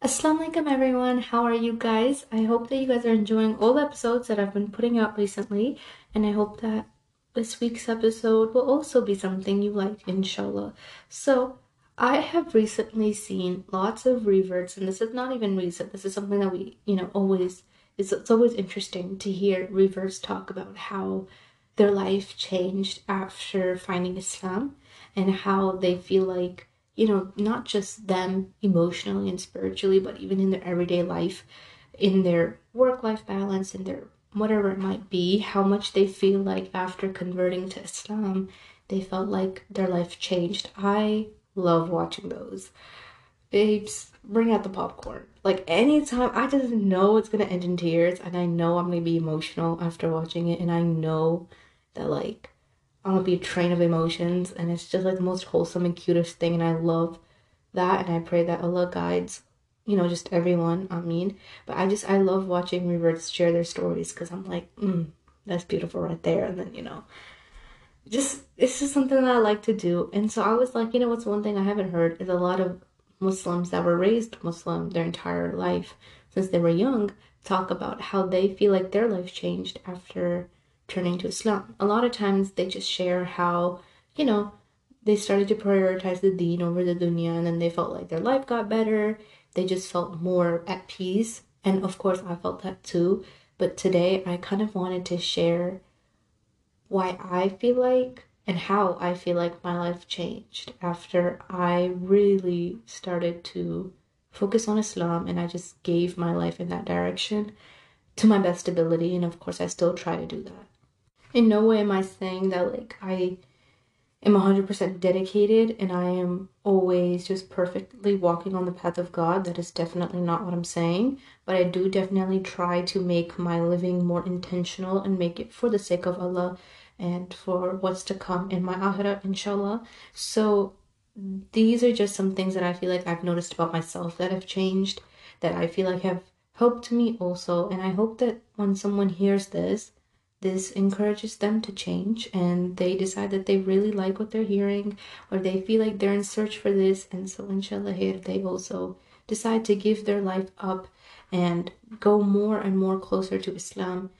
Assalamu alaikum everyone, how are you guys? I hope that you guys are enjoying all the episodes that I've been putting out recently, and I hope that this week's episode will also be something you like, inshallah. So, I have recently seen lots of reverts, and this is not even recent, this is something that we, you know, always, it's, it's always interesting to hear reverts talk about how their life changed after finding Islam and how they feel like you know, not just them emotionally and spiritually, but even in their everyday life, in their work life balance, in their whatever it might be, how much they feel like after converting to Islam, they felt like their life changed. I love watching those. Babes, bring out the popcorn. Like anytime, I just know it's gonna end in tears, and I know I'm gonna be emotional after watching it, and I know that like Be a train of emotions, and it's just like the most wholesome and cutest thing, and I love that, and I pray that Allah guides, you know, just everyone. I mean, but I just I love watching reverts share their stories because I'm like, mm, that's beautiful right there, and then you know, just it's just something that I like to do, and so I was like, you know, what's one thing I haven't heard is a lot of Muslims that were raised Muslim their entire life since they were young talk about how they feel like their life changed after turning to Islam. A lot of times they just share how, you know, they started to prioritize the deen over the dunya and then they felt like their life got better. They just felt more at peace. And of course, I felt that too. But today I kind of wanted to share why I feel like and how I feel like my life changed after I really started to focus on Islam and I just gave my life in that direction to my best ability. And of course, I still try to do that in no way am I saying that like I am 100% dedicated and I am always just perfectly walking on the path of God. That is definitely not what I'm saying. But I do definitely try to make my living more intentional and make it for the sake of Allah and for what's to come in my akhirah, inshallah. So these are just some things that I feel like I've noticed about myself that have changed, that I feel like have helped me also. And I hope that when someone hears this, this encourages them to change and they decide that they really like what they're hearing or they feel like they're in search for this and so inshallah here they also decide to give their life up and go more and more closer to islam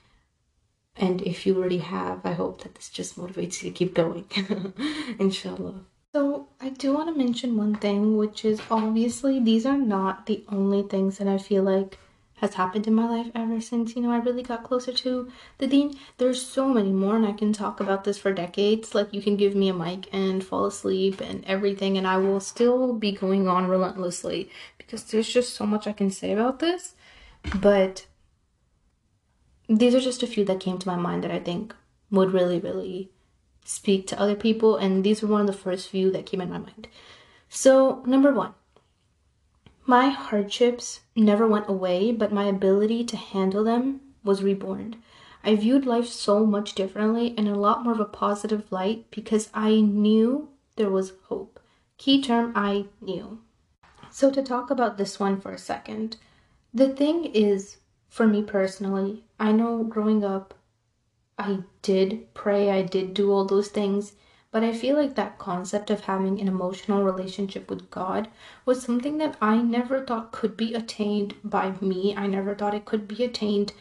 and if you already have i hope that this just motivates you to keep going inshallah. So i do want to mention one thing which is obviously these are not the only things that i feel like has happened in my life ever since, you know, I really got closer to the deen. There's so many more, and I can talk about this for decades. Like, you can give me a mic and fall asleep and everything, and I will still be going on relentlessly because there's just so much I can say about this. But these are just a few that came to my mind that I think would really, really speak to other people, and these were one of the first few that came in my mind. So, number one, my hardships never went away, but my ability to handle them was reborn. I viewed life so much differently and a lot more of a positive light because I knew there was hope. Key term I knew. So, to talk about this one for a second, the thing is, for me personally, I know growing up, I did pray, I did do all those things, but I feel like that concept of having an emotional relationship with God was something that I never thought could be attained by me. I never thought it could be attained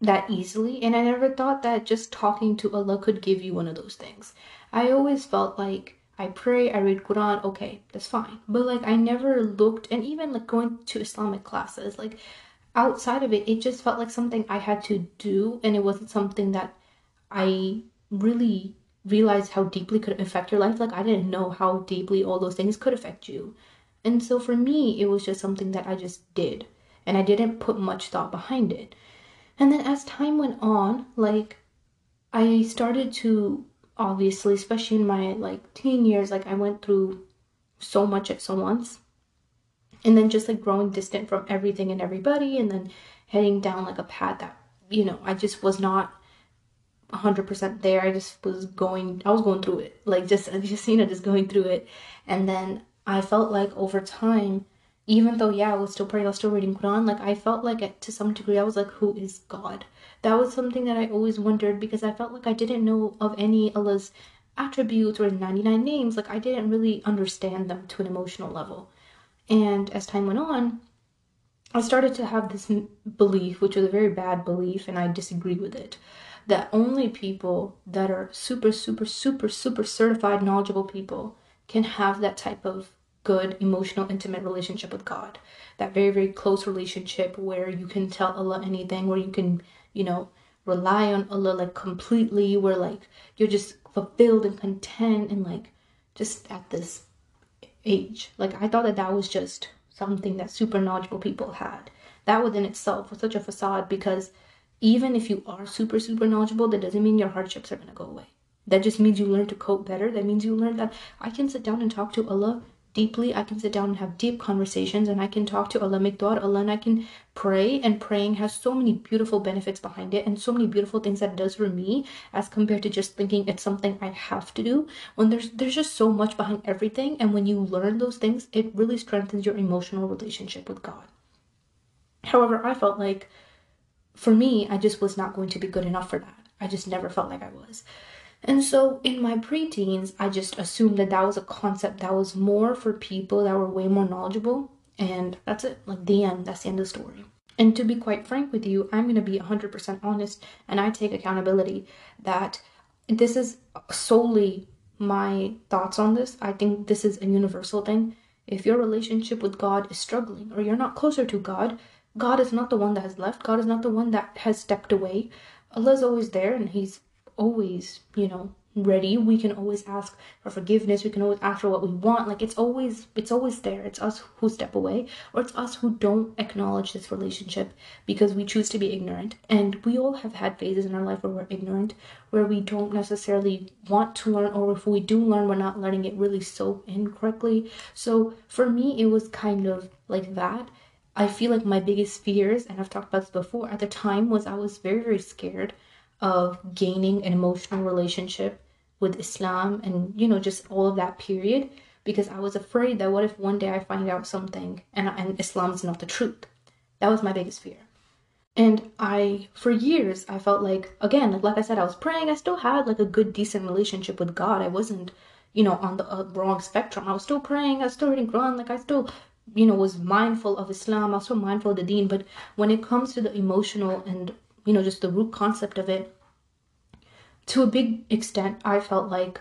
that easily. And I never thought that just talking to Allah could give you one of those things. I always felt like I pray, I read Quran, okay, that's fine. But like I never looked and even like going to Islamic classes, like outside of it, it just felt like something I had to do and it wasn't something that I really realize how deeply could affect your life. Like I didn't know how deeply all those things could affect you. And so for me, it was just something that I just did. And I didn't put much thought behind it. And then as time went on, like I started to obviously, especially in my like teen years, like I went through so much at so once. And then just like growing distant from everything and everybody and then heading down like a path that, you know, I just was not 100% there. I just was going, I was going through it. Like, just, just, you know, just going through it. And then I felt like over time, even though, yeah, I was still praying, I was still reading Quran, like, I felt like to some degree, I was like, who is God? That was something that I always wondered because I felt like I didn't know of any Allah's attributes or 99 names. Like, I didn't really understand them to an emotional level. And as time went on, I started to have this belief, which was a very bad belief, and I disagreed with it, that only people that are super, super, super, super certified, knowledgeable people can have that type of good, emotional, intimate relationship with God. That very, very close relationship where you can tell Allah anything, where you can, you know, rely on Allah like completely, where like you're just fulfilled and content and like just at this age. Like I thought that that was just something that super knowledgeable people had. That within itself was such a facade because even if you are super, super knowledgeable, that doesn't mean your hardships are going to go away. That just means you learn to cope better. That means you learn that I can sit down and talk to Allah deeply. I can sit down and have deep conversations and I can talk to Allah, make dua Allah, and I can pray. And praying has so many beautiful benefits behind it and so many beautiful things that it does for me as compared to just thinking it's something I have to do. When there's there's just so much behind everything, and when you learn those things, it really strengthens your emotional relationship with God. However, I felt like for me, I just was not going to be good enough for that. I just never felt like I was. And so in my preteens, I just assumed that that was a concept that was more for people that were way more knowledgeable. And that's it, like the end. That's the end of the story. And to be quite frank with you, I'm going to be 100% honest and I take accountability that this is solely my thoughts on this. I think this is a universal thing. If your relationship with God is struggling or you're not closer to God, God is not the one that has left. God is not the one that has stepped away. Allah is always there and He's always, you know, ready. We can always ask for forgiveness. We can always ask for what we want. Like it's always it's always there. It's us who step away or it's us who don't acknowledge this relationship because we choose to be ignorant. And we all have had phases in our life where we're ignorant, where we don't necessarily want to learn or if we do learn, we're not learning it really so incorrectly. So for me it was kind of like that. I feel like my biggest fears, and I've talked about this before, at the time was I was very, very scared of gaining an emotional relationship with Islam and, you know, just all of that period because I was afraid that what if one day I find out something and, and Islam is not the truth? That was my biggest fear. And I, for years, I felt like, again, like, I said, I was praying. I still had like a good, decent relationship with God. I wasn't, you know, on the uh, wrong spectrum. I was still praying. I was still reading Quran. Like I still, you know, was mindful of Islam. also mindful of the Deen. But when it comes to the emotional and you know, just the root concept of it, to a big extent, I felt like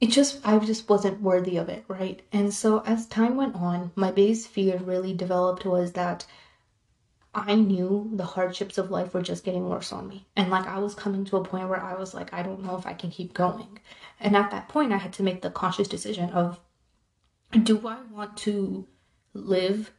it just, I just wasn't worthy of it, right? And so as time went on, my biggest fear really developed was that I knew the hardships of life were just getting worse on me. And like I was coming to a point where I was like, I don't know if I can keep going. And at that point, I had to make the conscious decision of do I want to live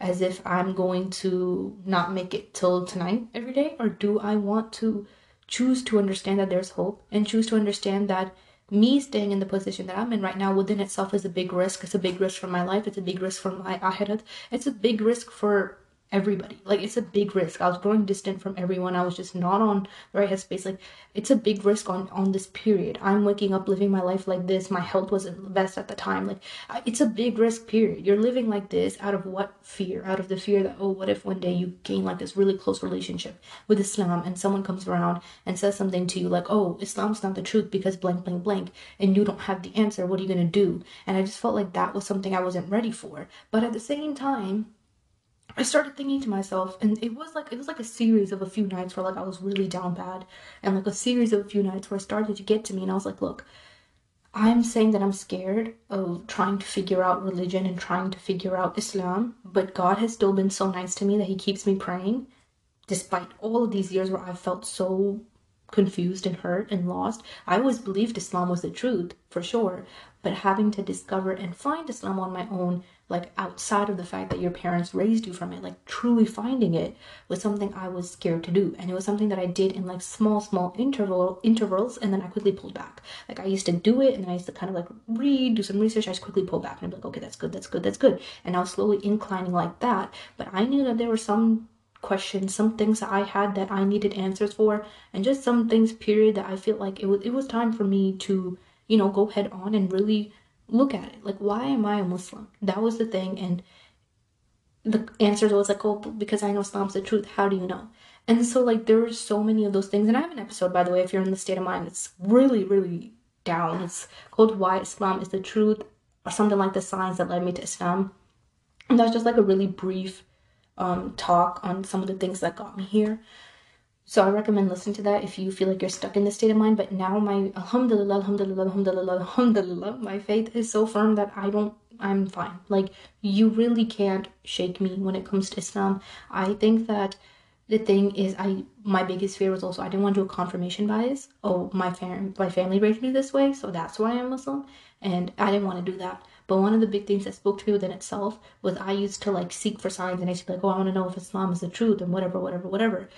as if I'm going to not make it till tonight every day? Or do I want to choose to understand that there's hope and choose to understand that me staying in the position that I'm in right now within itself is a big risk. It's a big risk for my life. It's a big risk for my akhirat. It's a big risk for everybody. Like it's a big risk. I was growing distant from everyone. I was just not on the right headspace. Like it's a big risk on on this period. I'm waking up living my life like this. My health wasn't the best at the time. Like it's a big risk period. You're living like this out of what fear? Out of the fear that oh, what if one day you gain like this really close relationship with Islam and someone comes around and says something to you like oh, Islam's not the truth because blank blank blank and you don't have the answer. What are you going to do? And I just felt like that was something I wasn't ready for. But at the same time, I started thinking to myself, and it was like it was like a series of a few nights where like I was really down bad, and like a series of a few nights where it started to get to me, and I was like, look, I'm saying that I'm scared of trying to figure out religion and trying to figure out Islam, but God has still been so nice to me that He keeps me praying, despite all of these years where I've felt so confused and hurt and lost. I always believed Islam was the truth, for sure, but having to discover and find Islam on my own like outside of the fact that your parents raised you from it like truly finding it was something i was scared to do. And it was something that i did in like small small interval intervals and then i quickly pulled back. Like i used to do it and then i used to kind of like read do some research i just quickly pull back and i'm like okay that's good that's good that's good. And i was slowly inclining like that but i knew that there were some questions some things that i had that i needed answers for and just some things period that i feel like it was it was time for me to you know go head on and really look at it. Like, why am I a Muslim? That was the thing. And the answer was like, oh, because I know Islam's the truth. How do you know? And so, like, there were so many of those things. And I have an episode, by the way, if you're in the state of mind, it's really, really down. It's called Why Islam is the Truth or something like the signs that led me to Islam. And that's just like a really brief um, talk on some of the things that got me here. So I recommend listening to that if you feel like you're stuck in this state of mind. But now my alhamdulillah, alhamdulillah, alhamdulillah, alhamdulillah, my faith is so firm that I don't I'm fine. Like you really can't shake me when it comes to Islam. I think that the thing is I my biggest fear was also I didn't want to do a confirmation bias. Oh, my fam my family raised me this way, so that's why I'm Muslim. And I didn't want to do that. But one of the big things that spoke to me within itself was I used to like seek for signs and I used to be like, oh, I want to know if Islam is the truth and whatever, whatever, whatever.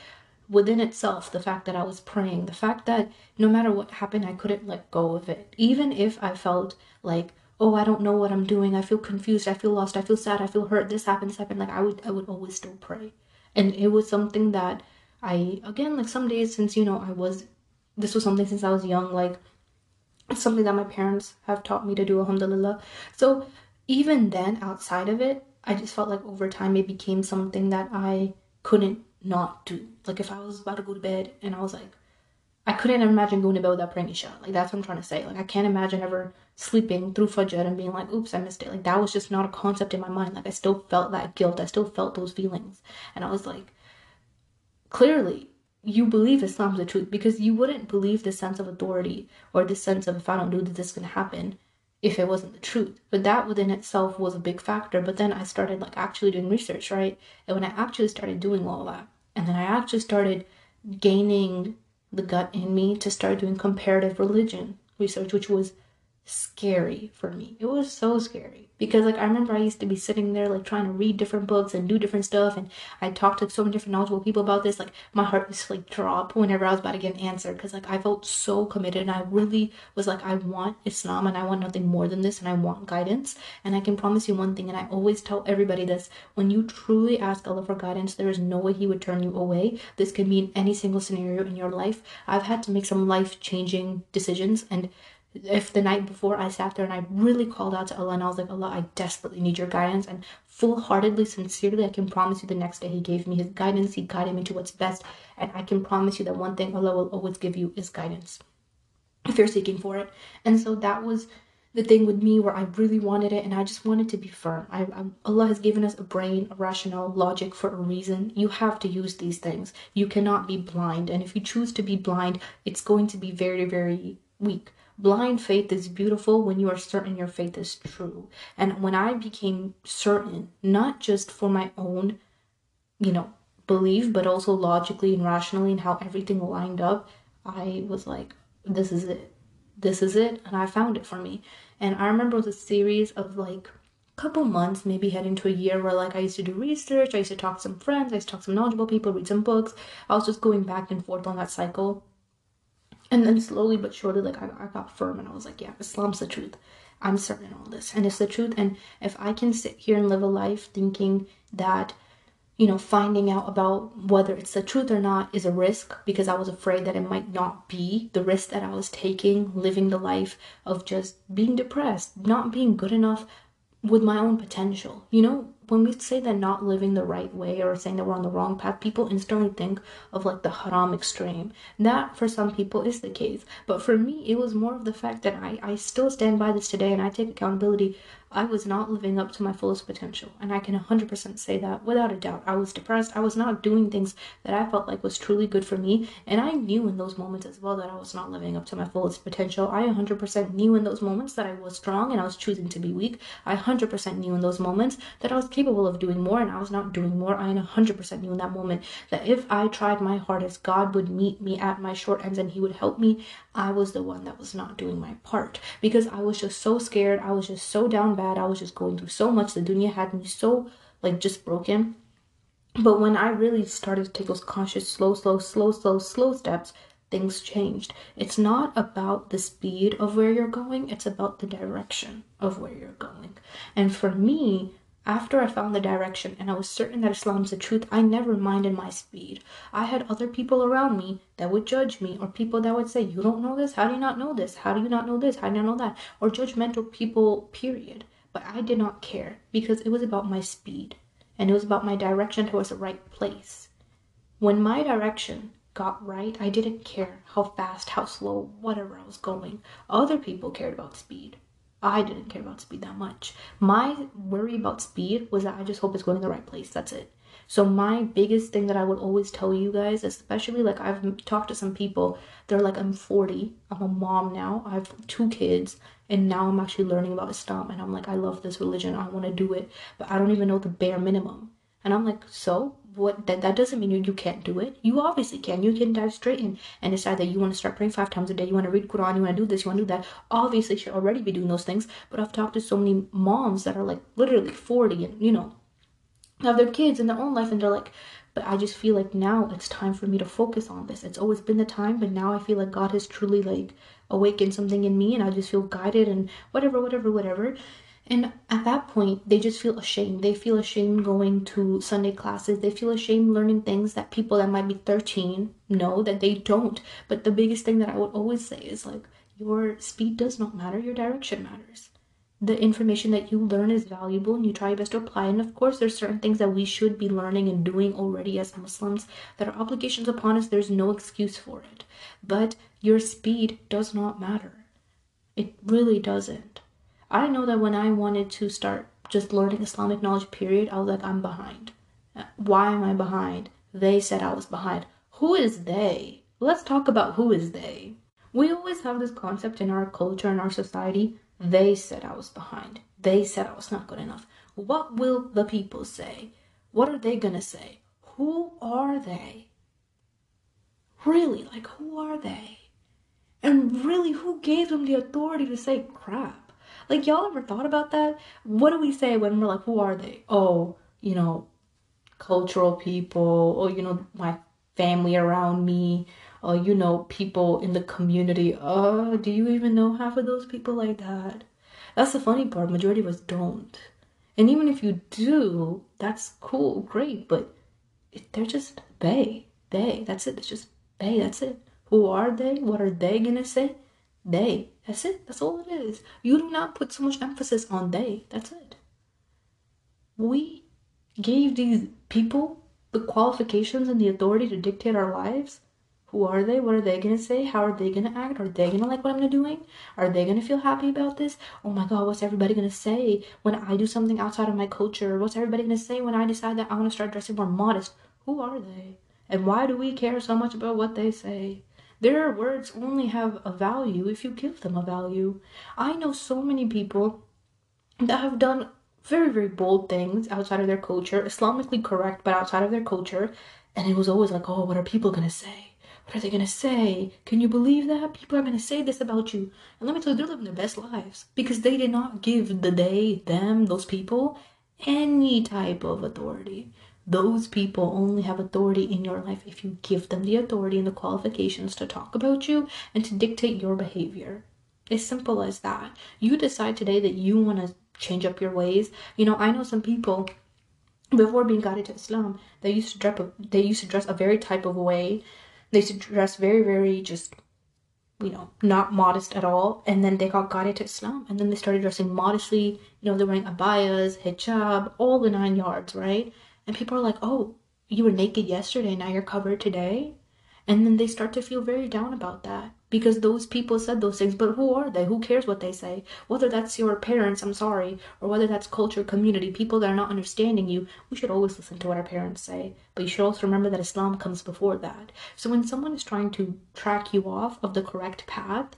Within itself, the fact that I was praying, the fact that no matter what happened, I couldn't let go of it. Even if I felt like, oh, I don't know what I'm doing, I feel confused, I feel lost, I feel sad, I feel hurt, this happened, this happened, like I would I would always still pray. And it was something that I again, like some days since, you know, I was this was something since I was young, like something that my parents have taught me to do, alhamdulillah. So even then, outside of it, I just felt like over time it became something that I couldn't not do. Like if I was about to go to bed and I was like, I couldn't imagine going to bed without praying Isha. Like that's what I'm trying to say. Like I can't imagine ever sleeping through Fajr and being like, oops, I missed it. Like that was just not a concept in my mind. Like I still felt that guilt. I still felt those feelings. And I was like, clearly you believe Islam's the truth because you wouldn't believe this sense of authority or this sense of if I don't do this, this can happen if it wasn't the truth. But that within itself was a big factor. But then I started like actually doing research, right? And when I actually started doing all that, and then I actually started gaining the gut in me to start doing comparative religion research, which was scary for me. It was so scary because like I remember I used to be sitting there like trying to read different books and do different stuff and I talked to so many different knowledgeable people about this like my heart was like drop whenever I was about to get an answer because like I felt so committed and I really was like I want Islam and I want nothing more than this and I want guidance and I can promise you one thing and I always tell everybody this when you truly ask Allah for guidance there is no way he would turn you away. This be in any single scenario in your life. I've had to make some life changing decisions and if the night before I sat there and I really called out to Allah and I was like, Allah, I desperately need your guidance. And full heartedly, sincerely, I can promise you the next day He gave me His guidance. He guided me to what's best. And I can promise you that one thing Allah will always give you is guidance if you're seeking for it. And so that was the thing with me where I really wanted it and I just wanted to be firm. I, I, Allah has given us a brain, a rational logic for a reason. You have to use these things. You cannot be blind. And if you choose to be blind, it's going to be very, very weak. Blind faith is beautiful when you are certain your faith is true. And when I became certain, not just for my own, you know, belief, but also logically and rationally and how everything lined up, I was like, this is it. This is it. And I found it for me. And I remember a series of like couple months, maybe heading to a year where like I used to do research, I used to talk to some friends, I used to talk to some knowledgeable people, read some books. I was just going back and forth on that cycle. And then slowly but surely, like I, I got firm and I was like, yeah, Islam's the truth. I'm certain all this. And it's the truth. And if I can sit here and live a life thinking that, you know, finding out about whether it's the truth or not is a risk because I was afraid that it might not be the risk that I was taking, living the life of just being depressed, not being good enough with my own potential. You know, when we say that not living the right way or saying that we're on the wrong path, people instantly think of like the haram extreme. That for some people is the case. But for me, it was more of the fact that I, I still stand by this today and I take accountability I was not living up to my fullest potential. And I can 100% say that without a doubt. I was depressed. I was not doing things that I felt like was truly good for me. And I knew in those moments as well that I was not living up to my fullest potential. I 100% knew in those moments that I was strong and I was choosing to be weak. I 100% knew in those moments that I was capable of doing more and I was not doing more. I 100% knew in that moment that if I tried my hardest, God would meet me at my short ends and He would help me. I was the one that was not doing my part because I was just so scared. I was just so down bad. I was just going through so much. The dunya had me so like just broken. But when I really started to take those conscious, slow, slow, slow, slow, slow steps, things changed. It's not about the speed of where you're going, it's about the direction of where you're going. And for me, after I found the direction and I was certain that Islam's the truth, I never minded my speed. I had other people around me that would judge me, or people that would say, You don't know this? How do you not know this? How do you not know this? How do you not know that? Or judgmental people, period. But I did not care because it was about my speed and it was about my direction towards the right place. When my direction got right, I didn't care how fast, how slow, whatever I was going. Other people cared about speed. I didn't care about speed that much. My worry about speed was that I just hope it's going to the right place. That's it. So my biggest thing that I would always tell you guys, especially like I've talked to some people, they're like, I'm 40, I'm a mom now, I have two kids, and now I'm actually learning about Islam, and I'm like, I love this religion, I want to do it, but I don't even know the bare minimum. And I'm like, so what? That that doesn't mean you, you can't do it. You obviously can. You can dive straight in and decide that you want to start praying five times a day. You want to read Quran. You want to do this. You want to do that. Obviously, you should already be doing those things. But I've talked to so many moms that are like literally 40 and you know have their kids in their own life, and they're like, but I just feel like now it's time for me to focus on this. It's always been the time, but now I feel like God has truly like awakened something in me, and I just feel guided and whatever, whatever, whatever. And at that point, they just feel ashamed. They feel ashamed going to Sunday classes. They feel ashamed learning things that people that might be 13 know that they don't. But the biggest thing that I would always say is like, your speed does not matter, your direction matters. The information that you learn is valuable and you try your best to apply. And of course, there's certain things that we should be learning and doing already as Muslims that are obligations upon us. There's no excuse for it. But your speed does not matter. It really doesn't. I know that when I wanted to start just learning Islamic knowledge, period, I was like, I'm behind. Uh, why am I behind? They said I was behind. Who is they? Let's talk about who is they. We always have this concept in our culture and our society. They said I was behind. They said I was not good enough. What will the people say? What are they gonna say? Who are they? Really, like, who are they? And really, who gave them the authority to say crap? Like, y'all ever thought about that? What do we say when we're like, who are they? Oh, you know, cultural people, or, you know, my family around me, or, you know, people in the community. Oh, do you even know half of those people like that? That's the funny part. Majority of us don't. And even if you do, that's cool, great, but they're just they. They. That's it. It's just they. That's it. Who are they? What are they gonna say? They. That's it. That's all it is. You do not put so much emphasis on they. That's it. We gave these people the qualifications and the authority to dictate our lives. Who are they? What are they going to say? How are they going to act? Are they going to like what I'm doing? Are they going to feel happy about this? Oh my God, what's everybody going to say when I do something outside of my culture? What's everybody going to say when I decide that I want to start dressing more modest? Who are they? And why do we care so much about what they say? Their words only have a value if you give them a value. I know so many people that have done very, very bold things outside of their culture, Islamically correct, but outside of their culture. And it was always like, oh, what are people going to say? What are they going to say? Can you believe that? People are going to say this about you. And let me tell you, they're living their best lives because they did not give the day, them, those people any type of authority those people only have authority in your life if you give them the authority and the qualifications to talk about you and to dictate your behavior. As simple as that. You decide today that you want to change up your ways. You know, I know some people before being guided to Islam, they used to dress a, they used to dress a very type of way. They used to dress very, very just you know, not modest at all. And then they got guided to Islam. And then they started dressing modestly. You know, they're wearing abayas, hijab, all the nine yards, right? And people are like, oh, you were naked yesterday, now you're covered today. And then they start to feel very down about that because those people said those things. But who are they? Who cares what they say? Whether that's your parents, I'm sorry, or whether that's culture, community, people that are not understanding you, we should always listen to what our parents say. But you should also remember that Islam comes before that. So when someone is trying to track you off of the correct path,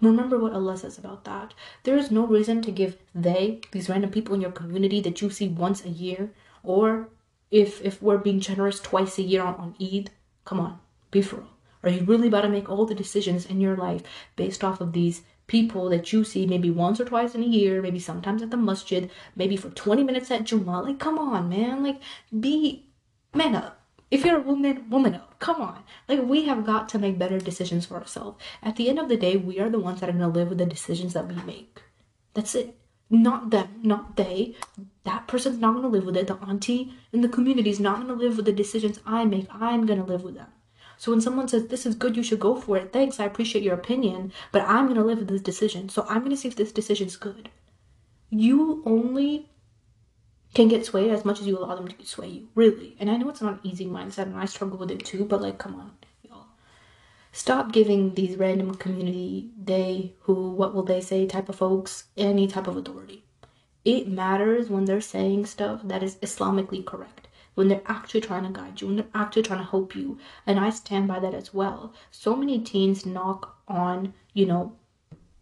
Remember what Allah says about that. There is no reason to give they, these random people in your community that you see once a year, or if if we're being generous twice a year on, on Eid, come on, be for real. Are you really about to make all the decisions in your life based off of these people that you see maybe once or twice in a year, maybe sometimes at the masjid, maybe for 20 minutes at Jummah? Like, come on, man. Like, be man up. If you're a woman, woman up. Come on. Like, we have got to make better decisions for ourselves. At the end of the day, we are the ones that are going to live with the decisions that we make. That's it not them, not they. That person's not going to live with it. The auntie in the community is not going to live with the decisions I make. I'm going to live with them. So when someone says, This is good, you should go for it, thanks, I appreciate your opinion, but I'm going to live with this decision. So I'm going to see if this decision's good. You only can get swayed as much as you allow them to sway you, really. And I know it's not an easy mindset, and I struggle with it too, but like, come on. Stop giving these random community they who what will they say type of folks any type of authority. It matters when they're saying stuff that is islamically correct when they're actually trying to guide you when they're actually trying to help you. And i stand by that as well. So many teens knock on you know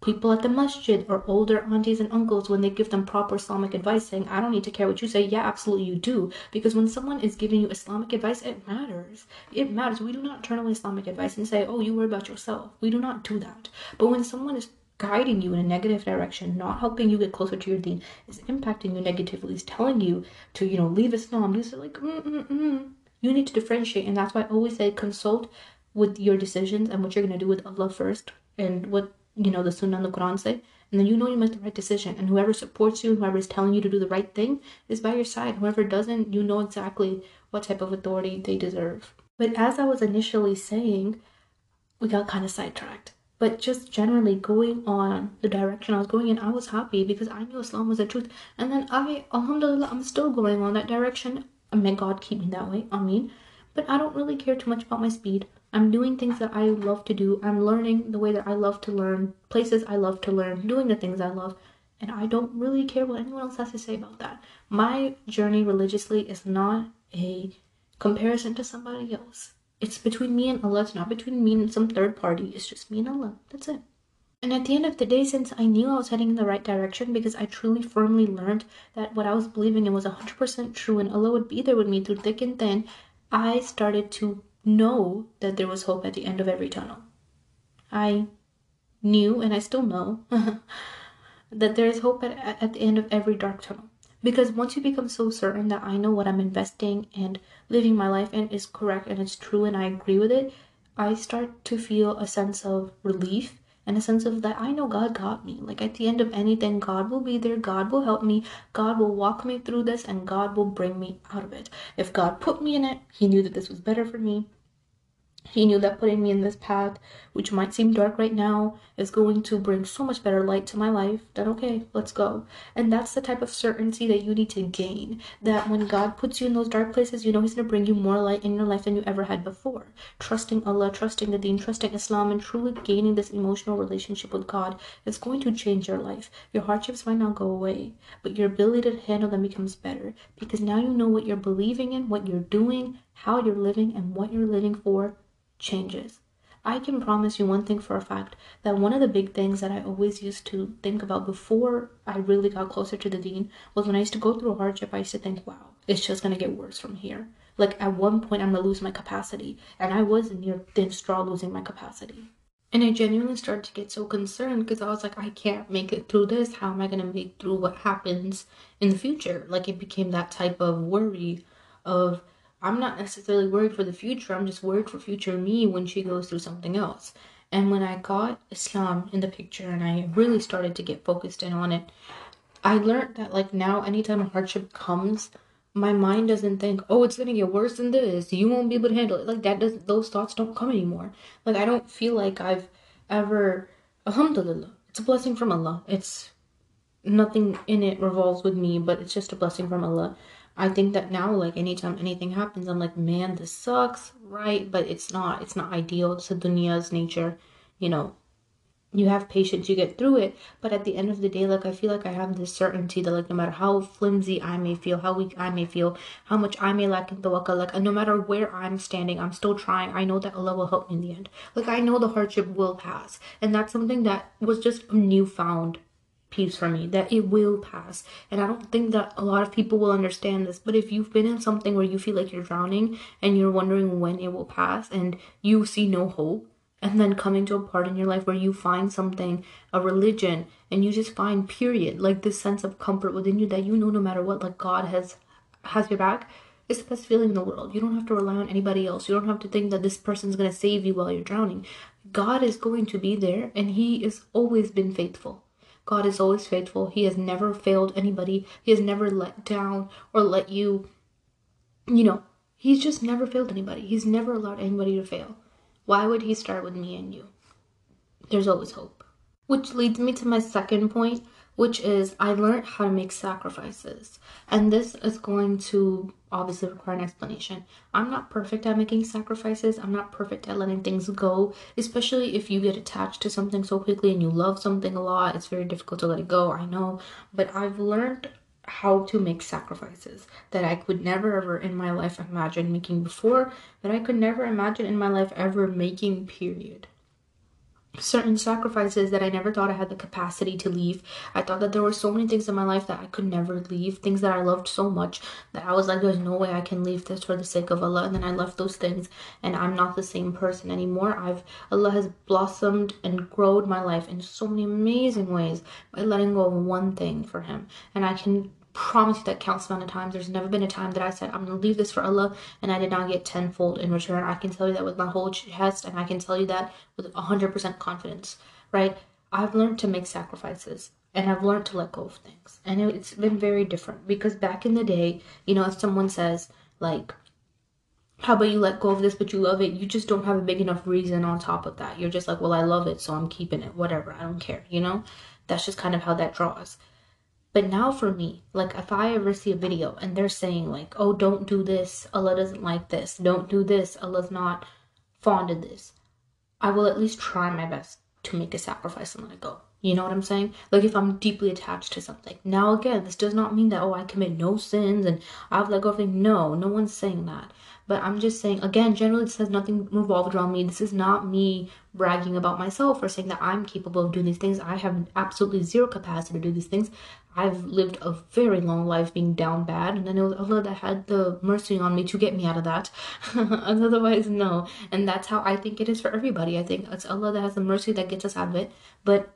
people at the masjid or older aunties and uncles when they give them proper Islamic advice saying, I don't need to care what you say. Yeah, absolutely you do. Because when someone is giving you Islamic advice, it matters. It matters. We do not turn away Islamic advice and say, oh, you worry about yourself. We do not do that. But when someone is guiding you in a negative direction, not helping you get closer to your deen, is impacting you negatively, is telling you to, you know, leave Islam, you like, mm-mm-mm. You need to differentiate. And that's why I always say consult with your decisions and what you're going to do with Allah first and what you know, the Sunnah and the Quran say, and then you know you make the right decision. And whoever supports you, whoever is telling you to do the right thing, is by your side. Whoever doesn't, you know exactly what type of authority they deserve. But as I was initially saying, we got kind of sidetracked. But just generally going on the direction I was going in, I was happy because I knew Islam was the truth. And then I, Alhamdulillah, I'm still going on that direction. May God keep me that way. I mean, but I don't really care too much about my speed. I'm doing things that I love to do. I'm learning the way that I love to learn, places I love to learn, doing the things I love. And I don't really care what anyone else has to say about that. My journey religiously is not a comparison to somebody else. It's between me and Allah. It's not between me and some third party. It's just me and Allah. That's it. And at the end of the day, since I knew I was heading in the right direction because I truly firmly learned that what I was believing in was 100% true and Allah would be there with me through thick and thin, I started to know that there was hope at the end of every tunnel. I knew, and I still know, that there is hope at, at the end of every dark tunnel. Because once you become so certain that I know what I'm investing and living my life in is correct and it's true and I agree with it, I start to feel a sense of relief and a sense of that I know God got me. Like at the end of anything, God will be there, God will help me, God will walk me through this, and God will bring me out of it. If God put me in it, He knew that this was better for me. He knew that putting me in this path, which might seem dark right now, is going to bring so much better light to my life. That okay, let's go. And that's the type of certainty that you need to gain. That when God puts you in those dark places, you know He's going to bring you more light in your life than you ever had before. Trusting Allah, trusting the Deen, trusting Islam, and truly gaining this emotional relationship with God is going to change your life. Your hardships might not go away, but your ability to handle them becomes better because now you know what you're believing in, what you're doing, how you're living, and what you're living for changes. I can promise you one thing for a fact that one of the big things that I always used to think about before I really got closer to the deen was when I used to go through a hardship, I used to think, wow, it's just gonna get worse from here. Like at one point, I'm gonna lose my capacity, and I was near thin straw losing my capacity. And I genuinely started to get so concerned because I was like, I can't make it through this. How am I gonna make through what happens in the future? Like it became that type of worry of I'm not necessarily worried for the future. I'm just worried for future me when she goes through something else. And when I got Islam in the picture and I really started to get focused in on it, I learned that like now anytime a hardship comes, my mind doesn't think, oh, it's gonna get worse than this. You won't be able to handle it. Like that does those thoughts don't come anymore. Like I don't feel like I've ever Alhamdulillah. It's a blessing from Allah. It's nothing in it revolves with me, but it's just a blessing from Allah. I think that now, like anytime anything happens, I'm like, man, this sucks, right? But it's not. It's not ideal. It's the dunya's nature, you know. You have patience, you get through it. But at the end of the day, like I feel like I have this certainty that, like, no matter how flimsy I may feel, how weak I may feel, how much I may lack in tawakkul, like, no matter where I'm standing, I'm still trying. I know that Allah will help me in the end. Like, I know the hardship will pass, and that's something that was just newfound peace for me that it will pass. And i don't think that a lot of people will understand this but if you've been in something where you feel like you're drowning and you're wondering when it will pass and you see no hope and then coming to a part in your life where you find something a religion and you just find period like this sense of comfort within you that you know no matter what like god has has your back it's the best feeling in the world. You don't have to rely on anybody else. You don't have to think that this person's to save you while you're drowning. God is going to be there and he has always been faithful God is always faithful. He has never failed anybody. He has never let down or let you, you know, he's just never failed anybody. He's never allowed anybody to fail. Why would he start with me and you? There's always hope. Which leads me to my second point, which is I learned how to make sacrifices. And this is going to obviously require an explanation. I'm not perfect at making sacrifices. I'm not perfect at letting things go, especially if you get attached to something so quickly and you love something a lot. It's very difficult to let it go, I know. But I've learned how to make sacrifices that I could never ever in my life imagine making before, that I could never imagine in my life ever making, period certain sacrifices that I never thought I had the capacity to leave. I thought that there were so many things in my life that I could never leave, things that I loved so much that I was like, there's no way I can leave this for the sake of Allah. And then I left those things and I'm not the same person anymore. I've Allah has blossomed and growed my life in so many amazing ways by letting go of one thing for him. And I can promise you that counts amount of times. There's never been a time that I said, I'm going to leave this for Allah and I did not get tenfold in return. I can tell you that with my whole chest and I can tell you that with 100% confidence, right? I've learned to make sacrifices and I've learned to let go of things. And it's been very different because back in the day, you know, if someone says, like, how about you let go of this but you love it you just don't have a big enough reason on top of that you're just like well i love it so i'm keeping it whatever i don't care you know that's just kind of how that draws but now for me, like if I ever see a video and they're saying like, oh, don't do this, Allah doesn't like this, don't do this, Allah's not fond of this, I will at least try my best to make a sacrifice and let it go. You know what I'm saying? Like if I'm deeply attached to something. Now again, this does not mean that oh I commit no sins and I've let go of things. No, no one's saying that. But I'm just saying again, generally this has nothing revolved around me. This is not me bragging about myself or saying that I'm capable of doing these things. I have absolutely zero capacity to do these things. I've lived a very long life being down bad, and it was Allah that had the mercy on me to get me out of that. Otherwise, no. And that's how I think it is for everybody. I think it's Allah that has the mercy that gets us out of it. But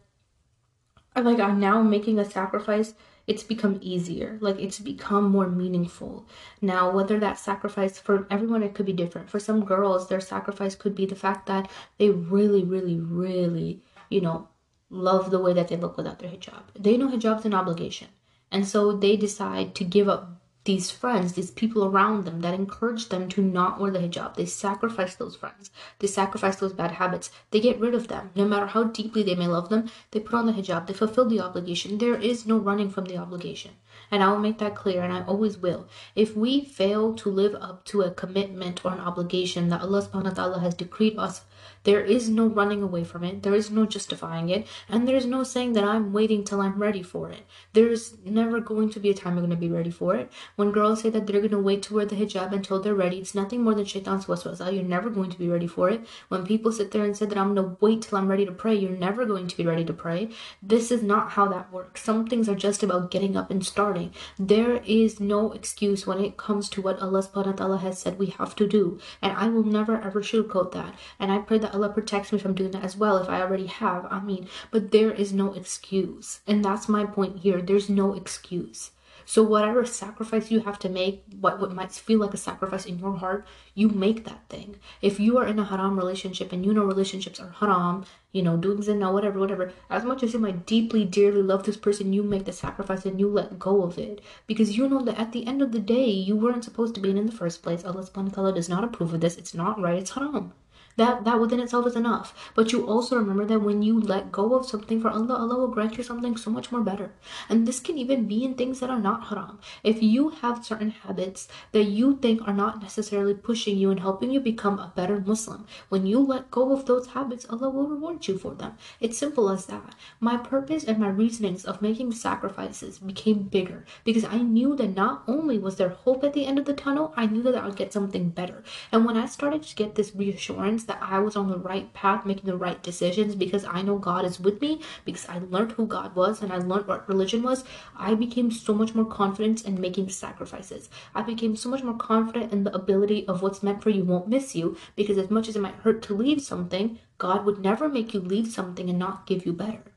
I like I'm now making a sacrifice, it's become easier. Like it's become more meaningful. Now, whether that sacrifice for everyone, it could be different. For some girls, their sacrifice could be the fact that they really, really, really, you know, love the way that they look without their hijab. They know hijab's an obligation. And so they decide to give up these friends, these people around them that encourage them to not wear the hijab. They sacrifice those friends. They sacrifice those bad habits. They get rid of them. No matter how deeply they may love them, they put on the hijab. They fulfill the obligation. There is no running from the obligation. And I will make that clear, and I always will. If we fail to live up to a commitment or an obligation that Allah subhanahu wa ta'ala has decreed us there is no running away from it. There is no justifying it. And there's no saying that I'm waiting till I'm ready for it. There's never going to be a time I'm going to be ready for it. When girls say that they're going to wait to wear the hijab until they're ready, it's nothing more than shaitan's waswasa. Ah, you're never going to be ready for it. When people sit there and say that I'm going to wait till I'm ready to pray, you're never going to be ready to pray. This is not how that works. Some things are just about getting up and starting. There is no excuse when it comes to what Allah subhanahu wa ta'ala has said we have to do. And I will never ever sugarcoat that. And I pray that Allah protects me from doing that as well if I already have. I mean, but there is no excuse. And that's my point here. There's no excuse. So whatever sacrifice you have to make, what, what might feel like a sacrifice in your heart, you make that thing. If you are in a haram relationship and you know relationships are haram, you know, doing zina, whatever, whatever, as much as you might deeply, dearly love this person, you make the sacrifice and you let go of it. Because you know that at the end of the day, you weren't supposed to be in in the first place. Allah subhanahu wa ta'ala does not approve of this. It's not right, it's haram. That that within itself is enough. But you also remember that when you let go of something for Allah, Allah will grant you something so much more better. And this can even be in things that are not haram. If you have certain habits that you think are not necessarily pushing you and helping you become a better Muslim, when you let go of those habits, Allah will reward you for them. It's simple as that. My purpose and my reasonings of making sacrifices became bigger because I knew that not only was there hope at the end of the tunnel, I knew that I would get something better. And when I started to get this reassurance that I was on the right path, making the right decisions because I know God is with me, because I learned who God was and I learned what religion was, I became so much more confident in making sacrifices. I became so much more confident in the ability of what's meant for you won't miss you because as much as it might hurt to leave something, God would never make you leave something and not give you better.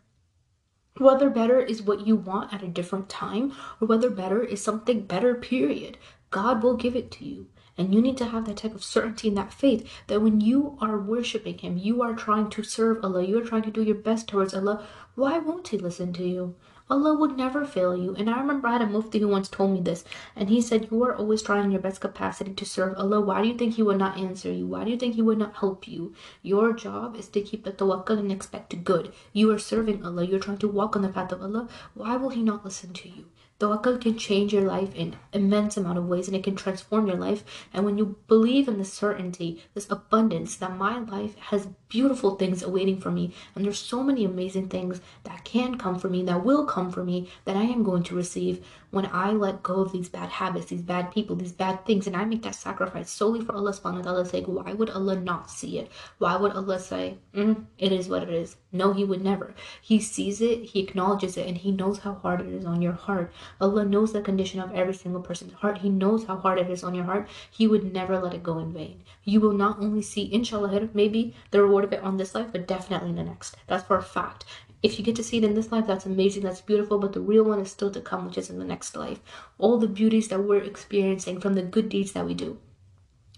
Whether better is what you want at a different time, or whether better is something better, period, God will give it to you. And you need to have that type of certainty and that faith that when you are worshiping Him, you are trying to serve Allah, you are trying to do your best towards Allah. Why won't He listen to you? Allah would never fail you. And I remember I had a mufti who once told me this, and he said, You are always trying your best capacity to serve Allah. Why do you think He would not answer you? Why do you think He would not help you? Your job is to keep the tawakkul and expect good. You are serving Allah, you're trying to walk on the path of Allah. Why will He not listen to you? Tawakkul can change your life in immense amount of ways and it can transform your life. And when you believe in the certainty, this abundance that my life has beautiful things awaiting for me, and there's so many amazing things that can come for me, that will come for me, that I am going to receive when I let go of these bad habits, these bad people, these bad things, and I make that sacrifice solely for Allah subhanahu wa ta'ala's sake, why would Allah not see it? Why would Allah say, mm, it is what it is? No, He would never. He sees it, He acknowledges it, and He knows how hard it is on your heart. Allah knows the condition of every single person's heart. He knows how hard it is on your heart. He would never let it go in vain. You will not only see, inshallah, maybe the reward of it on this life, but definitely in the next. That's for a fact if you get to see it in this life, that's amazing, that's beautiful, but the real one is still to come, which is in the next life. All the beauties that we're experiencing from the good deeds that we do,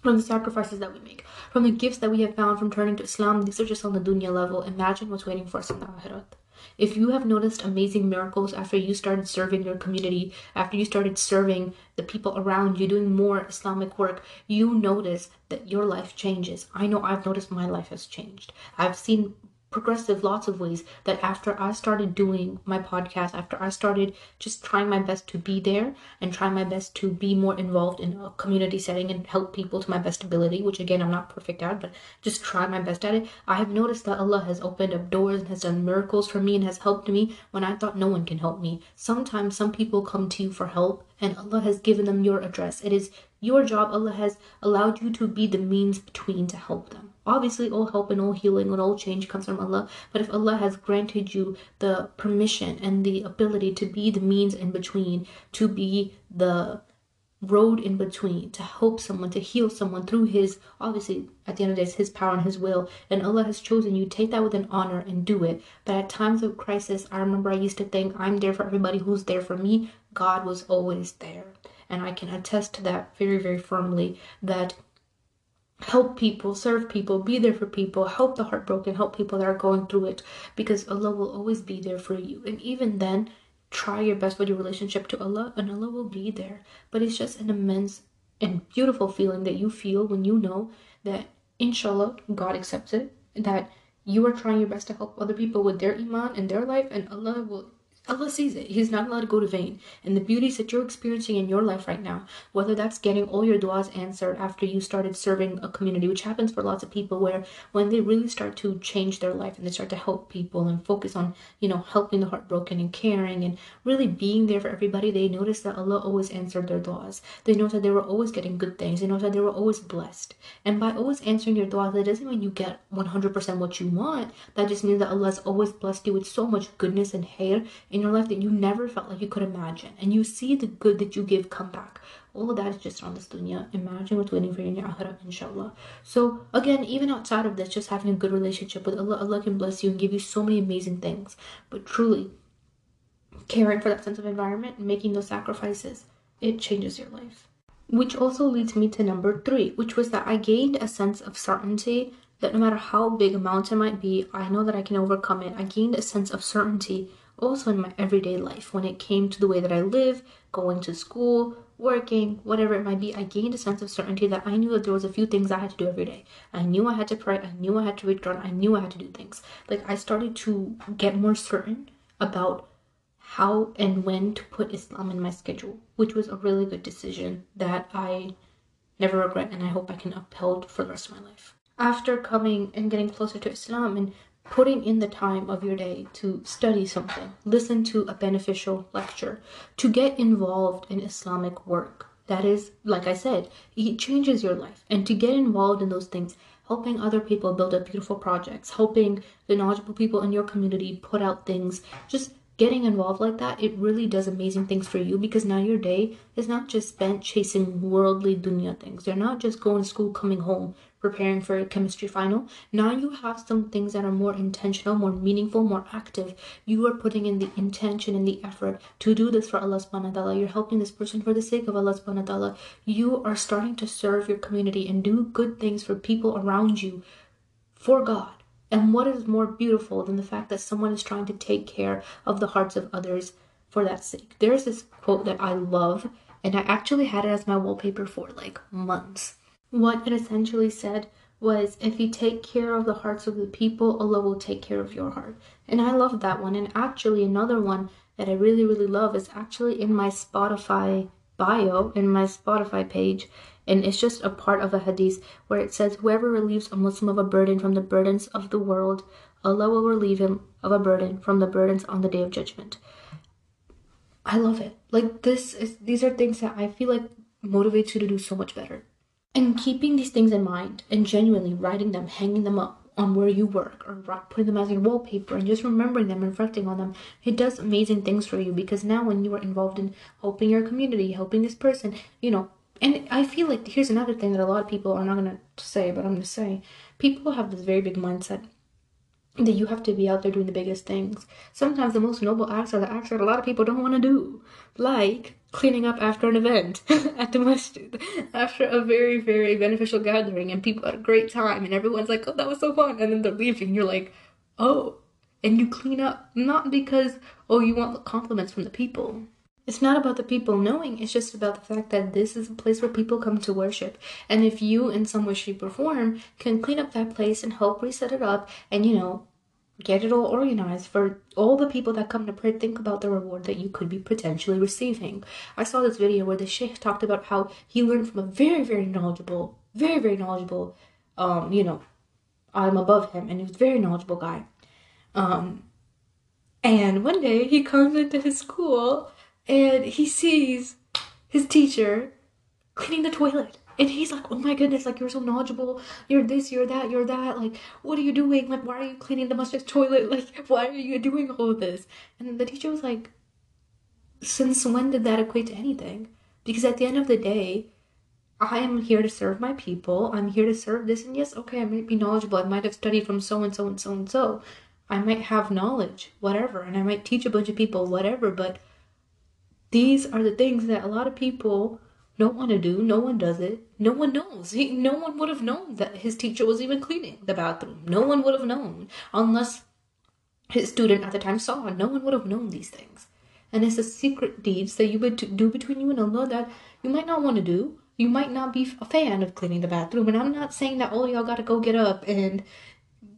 from the sacrifices that we make, from the gifts that we have found from turning to Islam, these are just on the dunya level. Imagine what's waiting for us in the akhirat. If you have noticed amazing miracles after you started serving your community, after you started serving the people around you, doing more Islamic work, you notice that your life changes. I know I've noticed my life has changed. I've seen progressive lots of ways that after I started doing my podcast, after I started just trying my best to be there and trying my best to be more involved in a community setting and help people to my best ability, which again I'm not perfect at, but just try my best at it. I have noticed that Allah has opened up doors and has done miracles for me and has helped me when I thought no one can help me. Sometimes some people come to you for help and Allah has given them your address. It is your job. Allah has allowed you to be the means between to help them. Obviously, all help and all healing and all change comes from Allah. But if Allah has granted you the permission and the ability to be the means in between, to be the road in between, to help someone, to heal someone through His, obviously, at the end of the day, it's His power and His will, and Allah has chosen you, take that with an honor and do it. But at times of crisis, I remember I used to think, I'm there for everybody who's there for me. God was always there. And I can attest to that very, very firmly that help people, serve people, be there for people, help the heartbroken, help people that are going through it because Allah will always be there for you. And even then, try your best with your relationship to Allah and Allah will be there. But it's just an immense and beautiful feeling that you feel when you know that inshallah God accepts it, that you are trying your best to help other people with their iman and their life and Allah will Allah sees it. He's not allowed to go to vain. And the beauties that you're experiencing in your life right now, whether that's getting all your du'as answered after you started serving a community, which happens for lots of people where when they really start to change their life and they start to help people and focus on, you know, helping the heartbroken and caring and really being there for everybody, they notice that Allah always answered their du'as. They know that they were always getting good things. They know that they were always blessed. And by always answering your du'as, that doesn't mean you get 100% what you want. That just means that Allah has always blessed you with so much goodness and khair in your life that you never felt like you could imagine. And you see the good that you give come back. All of that is just on this dunya. Imagine what's waiting for you in your akhirah, inshallah. So again, even outside of this, just having a good relationship with Allah, Allah can bless you and give you so many amazing things. But truly, caring for that sense of environment and making those sacrifices, it changes your life. Which also leads me to number three, which was that I gained a sense of certainty that no matter how big a mountain might be, I know that I can overcome it. I gained a sense of certainty also in my everyday life when it came to the way that I live, going to school, working, whatever it might be, I gained a sense of certainty that I knew that there was a few things I had to do every day. I knew I had to pray, I knew I had to read Quran, I knew I had to do things. Like I started to get more certain about how and when to put Islam in my schedule, which was a really good decision that I never regret and I hope I can uphold for the rest of my life. After coming and getting closer to Islam and putting in the time of your day to study something, listen to a beneficial lecture, to get involved in Islamic work. That is, like I said, it changes your life. And to get involved in those things, helping other people build up beautiful projects, helping the knowledgeable people in your community put out things, just getting involved like that, it really does amazing things for you because now your day is not just spent chasing worldly dunya things. You're not just going to school, coming home, preparing for a chemistry final. Now you have some things that are more intentional, more meaningful, more active. You are putting in the intention and the effort to do this for Allah subhanahu wa ta'ala. You're helping this person for the sake of Allah subhanahu wa ta'ala. You are starting to serve your community and do good things for people around you for God And what is more beautiful than the fact that someone is trying to take care of the hearts of others for that sake? There's this quote that I love, and I actually had it as my wallpaper for like months. What it essentially said was if you take care of the hearts of the people, Allah will take care of your heart. And I love that one. And actually, another one that I really, really love is actually in my Spotify bio, in my Spotify page. And it's just a part of a hadith where it says, Whoever relieves a Muslim of a burden from the burdens of the world, Allah will relieve him of a burden from the burdens on the day of judgment. I love it. Like this is these are things that I feel like motivates you to do so much better. And keeping these things in mind and genuinely writing them, hanging them up on where you work or putting them as your wallpaper and just remembering them and reflecting on them, it does amazing things for you because now when you are involved in helping your community, helping this person, you know, and I feel like here's another thing that a lot of people are not gonna say, but I'm gonna say people have this very big mindset that you have to be out there doing the biggest things. Sometimes the most noble acts are the acts that a lot of people don't want to do, like cleaning up after an event at the masjid, after a very, very beneficial gathering, and people had a great time, and everyone's like, oh, that was so fun, and then they're leaving, you're like, oh, and you clean up, not because, oh, you want the compliments from the people. It's not about the people knowing, it's just about the fact that this is a place where people come to worship. And if you, in some way, shape, or form, can clean up that place and help reset it up and, you know, get it all organized for all the people that come to pray think about the reward that you could be potentially receiving. I saw this video where the sheikh talked about how he learned from a very very knowledgeable very very knowledgeable um you know i'm above him and he was a very knowledgeable guy. Um and one day he comes into his school and he sees his teacher cleaning the toilet and he's like, oh my goodness, like you're so knowledgeable. You're this, you're that, you're that. Like, what are you doing? Like, why are you cleaning the masjid toilet? Like, why are you doing all of this? And the teacher was like, since when did that equate to anything? Because at the end of the day, I am here to serve my people. I'm here to serve this. And yes, okay, I might be knowledgeable. I might have studied from so and so and so and so. I might have knowledge, whatever. And I might teach a bunch of people, whatever. But these are the things that a lot of people don't want to do. No one does it. No one knows. He, no one would have known that his teacher was even cleaning the bathroom. No one would have known unless his student at the time saw. No one would have known these things. And it's a secret deeds that you would do between you and Allah that you might not want to do. You might not be a fan of cleaning the bathroom. And I'm not saying that all y'all gotta go get up and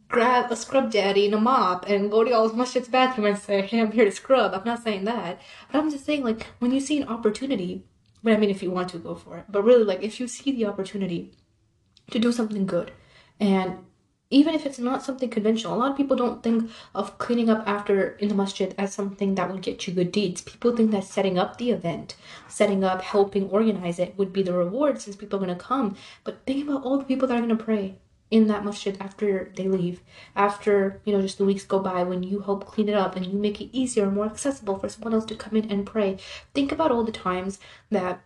grab a scrub daddy and a mop and go to y'all's masjid's bathroom and say, hey, I'm here to scrub. I'm not saying that. But I'm just saying, like, when you see an opportunity but I mean, if you want to go for it. But really, like, if you see the opportunity to do something good, and even if it's not something conventional, a lot of people don't think of cleaning up after in the masjid as something that would get you good deeds. People think that setting up the event, setting up, helping organize it would be the reward since people are going to come. But think about all the people that are going to pray in that masjid after they leave. After you know just the weeks go by when you help clean it up and you make it easier and more accessible for someone else to come in and pray. Think about all the times that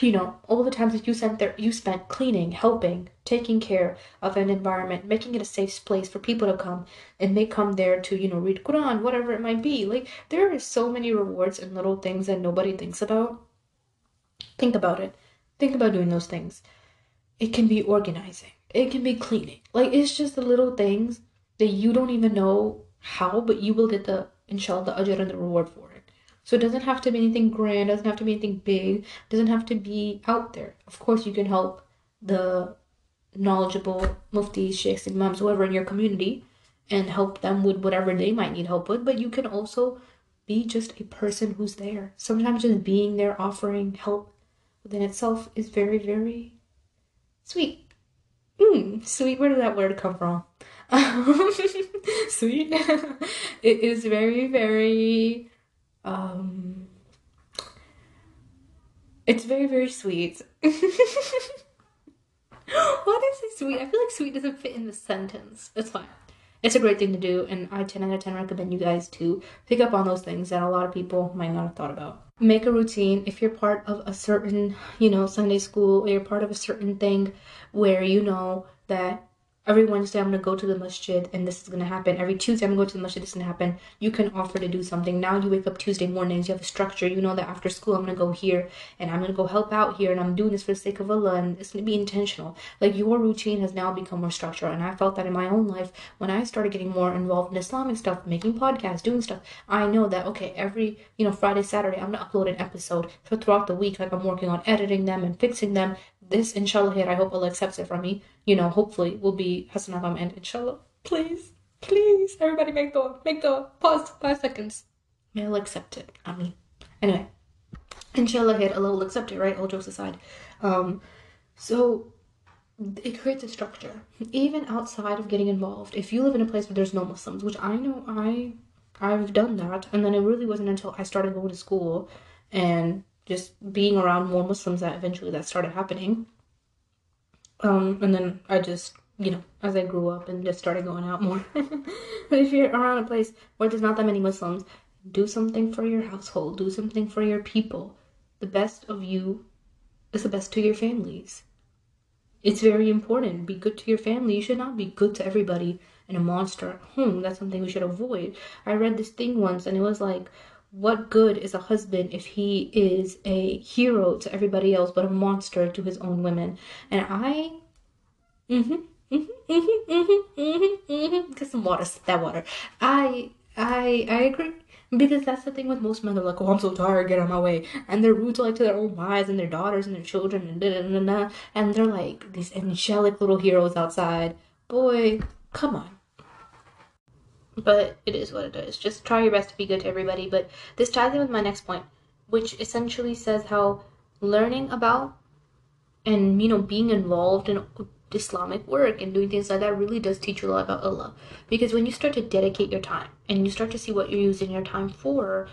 you know all the times that you spent there you spent cleaning helping taking care of an environment making it a safe place for people to come and they come there to you know read quran whatever it might be. Like there are so many rewards and little things that nobody thinks about. Think about it. Think about doing those things. It can be organizing it can be cleaning. Like it's just the little things that you don't even know how, but you will get the inshallah the ajr and the reward for it. So it doesn't have to be anything grand, doesn't have to be anything big, doesn't have to be out there. Of course you can help the knowledgeable muftis, sheikhs, imams, whoever in your community and help them with whatever they might need help with, but you can also be just a person who's there. Sometimes just being there offering help within itself is very, very sweet. Hmm, sweet. Where did that word come from? sweet. it is very, very. Um, it's very, very sweet. what is it sweet? I feel like sweet doesn't fit in the sentence. It's fine. It's a great thing to do, and I 10 out of 10 recommend you guys to pick up on those things that a lot of people might not have thought about. Make a routine if you're part of a certain, you know, Sunday school or you're part of a certain thing where you know that every Wednesday I'm gonna go to the masjid and this is gonna happen. Every Tuesday I'm gonna go to the masjid, this is gonna happen. You can offer to do something. Now you wake up Tuesday mornings, you have a structure. You know that after school I'm gonna go here and I'm gonna go help out here and I'm doing this for the sake of Allah and it's gonna be intentional. Like your routine has now become more structured. And I felt that in my own life when I started getting more involved in Islamic stuff, making podcasts, doing stuff, I know that okay, every you know, Friday, Saturday, I'm gonna upload an episode. So throughout the week, like I'm working on editing them and fixing them this inshallah here, I hope Allah accepts it from me. You know, hopefully will be Hasanagam and inshallah. Please, please, everybody make the make the pause five seconds. May Allah accept it. I mean, anyway, inshallah here, Allah will accept it, right? All jokes aside. Um, so it creates a structure. Even outside of getting involved, if you live in a place where there's no Muslims, which I know I I've done that, and then it really wasn't until I started going to school and just being around more Muslims that eventually that started happening. Um, and then I just, you know, as I grew up and just started going out more. but if you're around a place where there's not that many Muslims, do something for your household, do something for your people. The best of you is the best to your families. It's very important. Be good to your family. You should not be good to everybody and a monster at home. That's something we should avoid. I read this thing once and it was like, what good is a husband if he is a hero to everybody else but a monster to his own women? And I, mm-hmm, mm-hmm, mm-hmm, mm-hmm, mm-hmm. get some water, that water. I, I, I agree. Because that's the thing with most men. They're like, oh, I'm so tired, get out of my way. And they're rude to like to their own wives and their daughters and their children and da da da. And they're like these angelic little heroes outside. Boy, come on but it is what it is. Just try your best to be good to everybody. But this ties in with my next point, which essentially says how learning about and you know being involved in Islamic work and doing things like that really does teach you a lot about Allah. Because when you start to dedicate your time and you start to see what you're using your time for,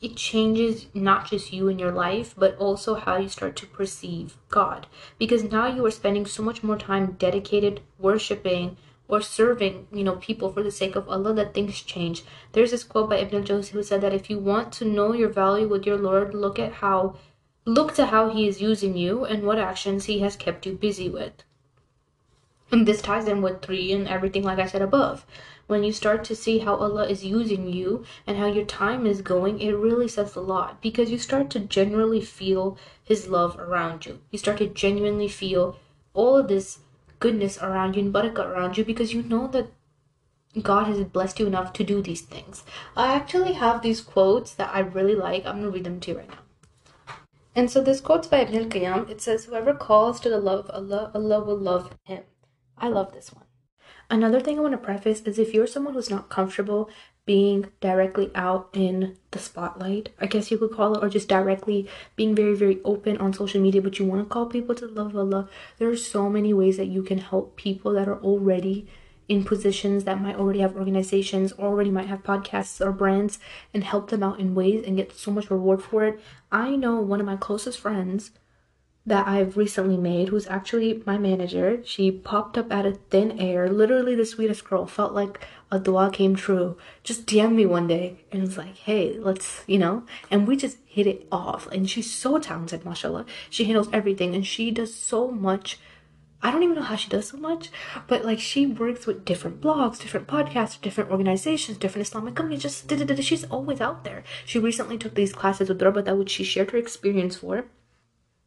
it changes not just you and your life, but also how you start to perceive God. Because now you are spending so much more time dedicated worshiping or serving, you know, people for the sake of Allah that things change. There's this quote by Ibn al-Jawzi who said that if you want to know your value with your Lord, look at how look to how he is using you and what actions he has kept you busy with. And this ties in with three and everything like I said above. When you start to see how Allah is using you and how your time is going, it really says a lot because you start to genuinely feel His love around you. You start to genuinely feel all of this goodness around you and barakah around you because you know that God has blessed you enough to do these things. I actually have these quotes that I really like. I'm gonna read them to you right now. And so this quote's by Ibn al-Qayyim. It says, "Whoever calls to the love of Allah, Allah will love him." I love this one. Another thing I want to preface is if you're someone who's not comfortable being directly out in the spotlight, I guess you could call it, or just directly being very, very open on social media, but you want to call people to love Allah, there are so many ways that you can help people that are already in positions that might already have organizations already might have podcasts or brands and help them out in ways and get so much reward for it. I know one of my closest friends that I've recently made, who's actually my manager. She popped up out of thin air. Literally, the sweetest girl. Felt like a dua came true. Just DM me one day and was like, hey, let's, you know, and we just hit it off. And she's so talented, mashallah. She handles everything and she does so much. I don't even know how she does so much, but like she works with different blogs, different podcasts, different organizations, different Islamic companies. Just she's always out there. She recently took these classes with Rabata, which she shared her experience for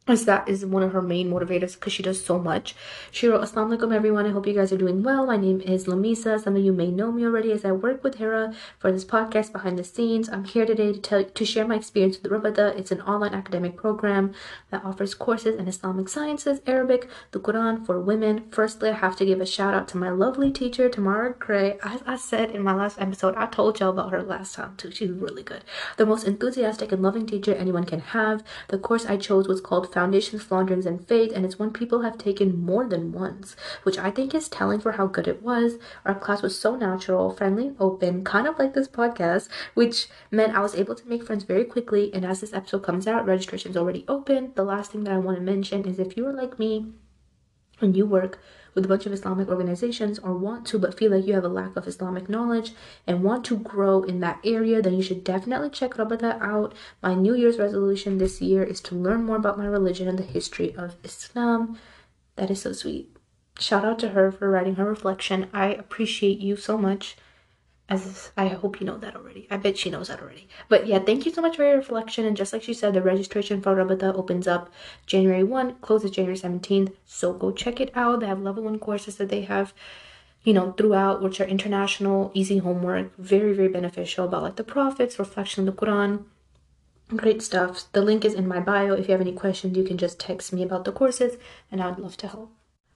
as that is one of her main motivators because she does so much. She wrote, Assalamu alaikum everyone, I hope you guys are doing well. My name is Lamisa. Some of you may know me already as I work with Hira for this podcast behind the scenes. I'm here today to tell to share my experience with Rabata. It's an online academic program that offers courses in Islamic sciences, Arabic, the Quran for women. Firstly, I have to give a shout out to my lovely teacher, Tamara Gray. As I said in my last episode, I told y'all about her last time too. She's really good. The most enthusiastic and loving teacher anyone can have. The course I chose was called Foundations, Flounderings, and Faith, and it's one people have taken more than once, which I think is telling for how good it was. Our class was so natural, friendly, open, kind of like this podcast, which meant I was able to make friends very quickly. And as this episode comes out, registration's already open. The last thing that I want to mention is if you are like me and you work with a bunch of Islamic organizations or want to but feel like you have a lack of Islamic knowledge and want to grow in that area, then you should definitely check Rabata out. My New Year's resolution this year is to learn more about my religion and the history of Islam. That is so sweet. shout out to her for writing her reflection. I appreciate you so much. As I hope you know that already. I bet she knows that already. But yeah, thank you so much for your reflection. And just like she said, the registration for Rabata opens up January 1, closes January 17th. So go check it out. They have level one courses that they have, you know, throughout, which are international, easy homework, very, very beneficial about like the prophets, reflection of the Quran. Great stuff. The link is in my bio. If you have any questions, you can just text me about the courses and I would love to help.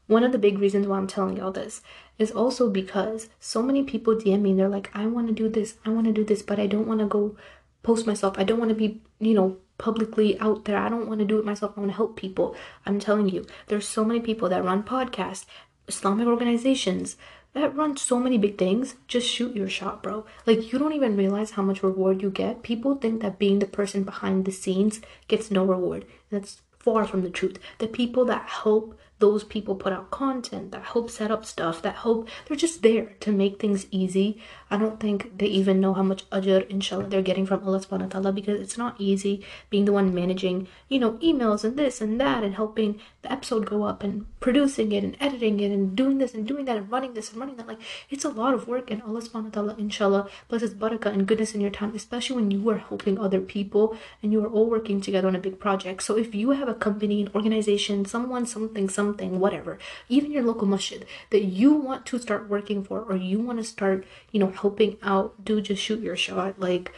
One of the big reasons why I'm telling y'all this is also because so many people DM me and they're like, I want to do this, I want to do this, but I don't want to go post myself. I don't want to be, you know, publicly out there. I don't want to do it myself. I want to help people. I'm telling you, there's so many people that run podcasts, Islamic organizations that run so many big things. Just shoot your shot, bro. Like, you don't even realize how much reward you get. People think that being the person behind the scenes gets no reward. That's far from the truth. The people that help those people put out content that help set up stuff that help they're just there to make things easy i don't think they even know how much ajr inshallah they're getting from allah subhanahu wa ta'ala because it's not easy being the one managing you know emails and this and that and helping the episode go up and producing it and editing it and doing this and doing that and running this and running that. Like it's a lot of work and allah subhanahu wa ta'ala inshallah blesses barakah and goodness in your time especially when you are helping other people and you are all working together on a big project. So if you have a company an organization someone something something whatever, even your local masjid that you want to start working for or you want to start, you know, helping out, do just shoot your shot. Like,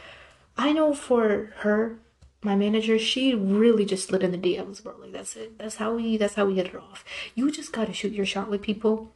I know for her, my manager, she really just slid in the DMs, bro. Like that's it. That's how we that's how we hit it off. You just gotta shoot your shot with people.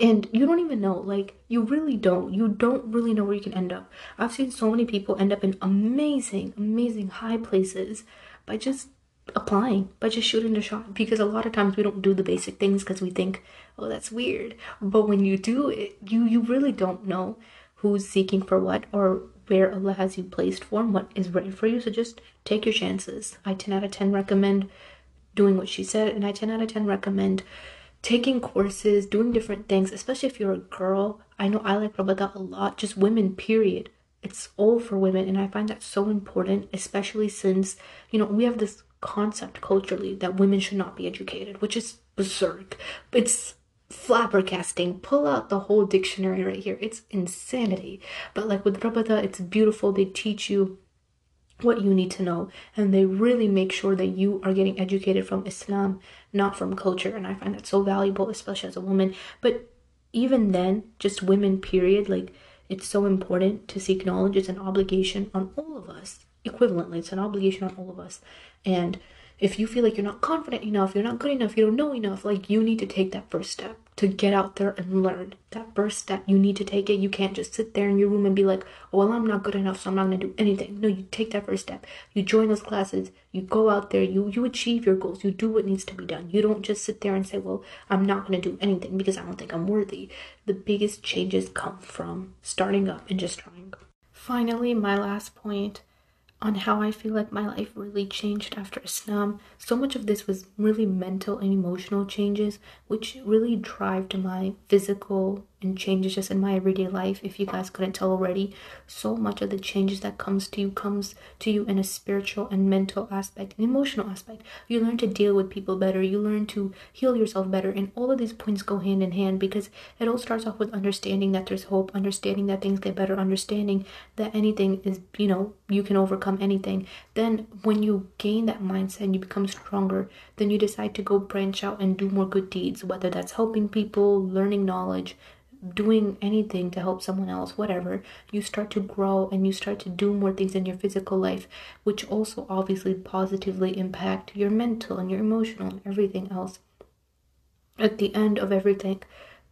And you don't even know, like, you really don't. You don't really know where you can end up. I've seen so many people end up in amazing, amazing high places by just applying by just shooting the shot because a lot of times we don't do the basic things because we think oh that's weird but when you do it you you really don't know who's seeking for what or where allah has you placed for and what is right for you. So just take your chances. I 10 out of 10 recommend doing what she said and i 10 out of 10 recommend taking courses doing different things especially if you're a girl. I know i like rabata a lot just women period. It's all for women and i find that so important especially since you know we have this concept culturally that women should not be educated, which is berserk. It's flabbergasting. Pull out the whole dictionary right here. It's insanity. But like with Rabata, it's beautiful. They teach you what you need to know and they really make sure that you are getting educated from Islam, not from culture. And I find that so valuable, especially as a woman. But even then, just women, period, like it's so important to seek knowledge. It's an obligation on all of us. Equivalently, it's an obligation on all of us. And if you feel like you're not confident enough, you're not good enough, you don't know enough, like you need to take that first step to get out there and learn. That first step, you need to take it. You can't just sit there in your room and be like, oh, well, I'm not good enough, so I'm not to do anything. No, you take that first step. You join those classes, you go out there, you, you achieve your goals, you do what needs to be done. You don't just sit there and say, well, I'm not to do anything because I don't think I'm worthy. The biggest changes come from starting up and just trying. Finally, my last point on how I feel like my life really changed after Islam. So much of this was really mental and emotional changes, which really drive to my physical and changes just in my everyday life if you guys couldn't tell already so much of the changes that comes to you comes to you in a spiritual and mental aspect an emotional aspect. You learn to deal with people better. You learn to heal yourself better. And all of these points go hand in hand because it all starts off with understanding that there's hope understanding that things get better understanding that anything is you know you can overcome anything. Then when you gain that mindset and you become stronger then you decide to go branch out and do more good deeds whether that's helping people learning knowledge doing anything to help someone else, whatever, you start to grow and you start to do more things in your physical life, which also obviously positively impact your mental and your emotional and everything else. At the end of everything,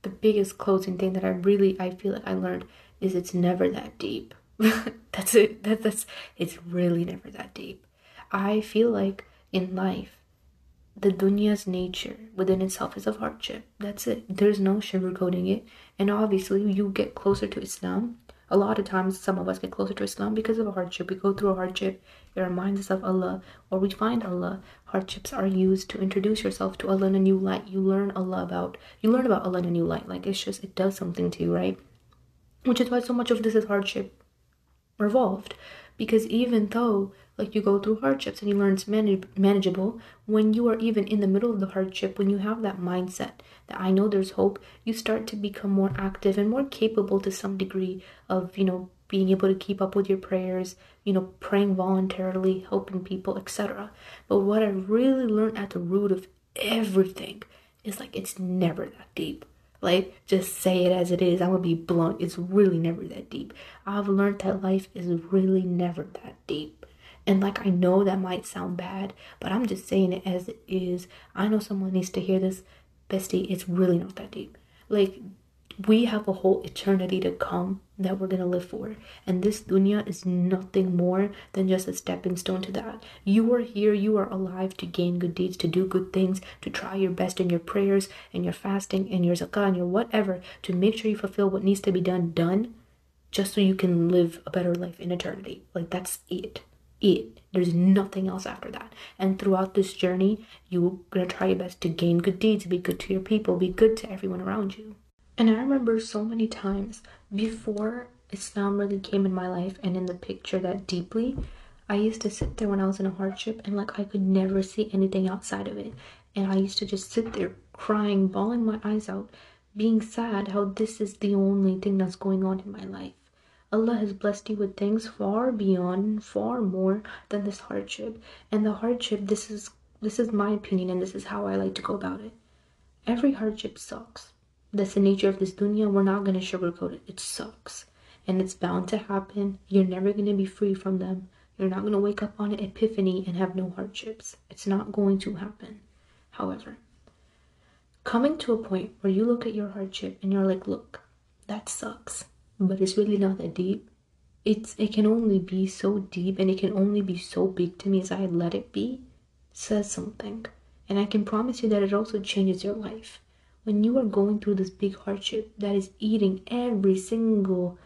the biggest closing thing that I really I feel like I learned is it's never that deep. that's it. That, that's it's really never that deep. I feel like in life the dunya's nature within itself is of hardship. That's it. There's no sugarcoating it. And obviously, you get closer to Islam. A lot of times, some of us get closer to Islam because of a hardship. We go through a hardship, it reminds us of Allah, or we find Allah. Hardships are used to introduce yourself to Allah in a new light. You learn Allah about, you learn about Allah in a new light. Like, it's just, it does something to you, right? Which is why so much of this is hardship revolved Because even though like you go through hardships and you learn it's manage- manageable, when you are even in the middle of the hardship, when you have that mindset that I know there's hope, you start to become more active and more capable to some degree of, you know, being able to keep up with your prayers, you know, praying voluntarily, helping people, etc. But what I really learned at the root of everything is like it's never that deep. Just say it as it is. I'm gonna be blunt. It's really never that deep. I've learned that life is really never that deep. And like, I know that might sound bad, but I'm just saying it as it is. I know someone needs to hear this. Bestie, it's really not that deep. Like, we have a whole eternity to come that we're gonna live for. And this dunya is nothing more than just a stepping stone to that. You are here, you are alive to gain good deeds, to do good things, to try your best in your prayers and your fasting and your zakah and your whatever, to make sure you fulfill what needs to be done, done, just so you can live a better life in eternity. Like that's it. It. There's nothing else after that. And throughout this journey, you're gonna try your best to gain good deeds, be good to your people, be good to everyone around you. And I remember so many times before Islam really came in my life and in the picture that deeply, I used to sit there when I was in a hardship and like I could never see anything outside of it. And I used to just sit there crying, bawling my eyes out, being sad how this is the only thing that's going on in my life. Allah has blessed you with things far beyond, far more than this hardship. And the hardship, this is this is my opinion and this is how I like to go about it. Every hardship sucks that's the nature of this dunya. We're not going to sugarcoat it. It sucks. And it's bound to happen. You're never going to be free from them. You're not going to wake up on an epiphany and have no hardships. It's not going to happen. However, coming to a point where you look at your hardship and you're like, look, that sucks, but it's really not that deep. It's it can only be so deep and it can only be so big to me as I let it be says something. And I can promise you that it also changes your life when you are going through this big hardship that is eating every single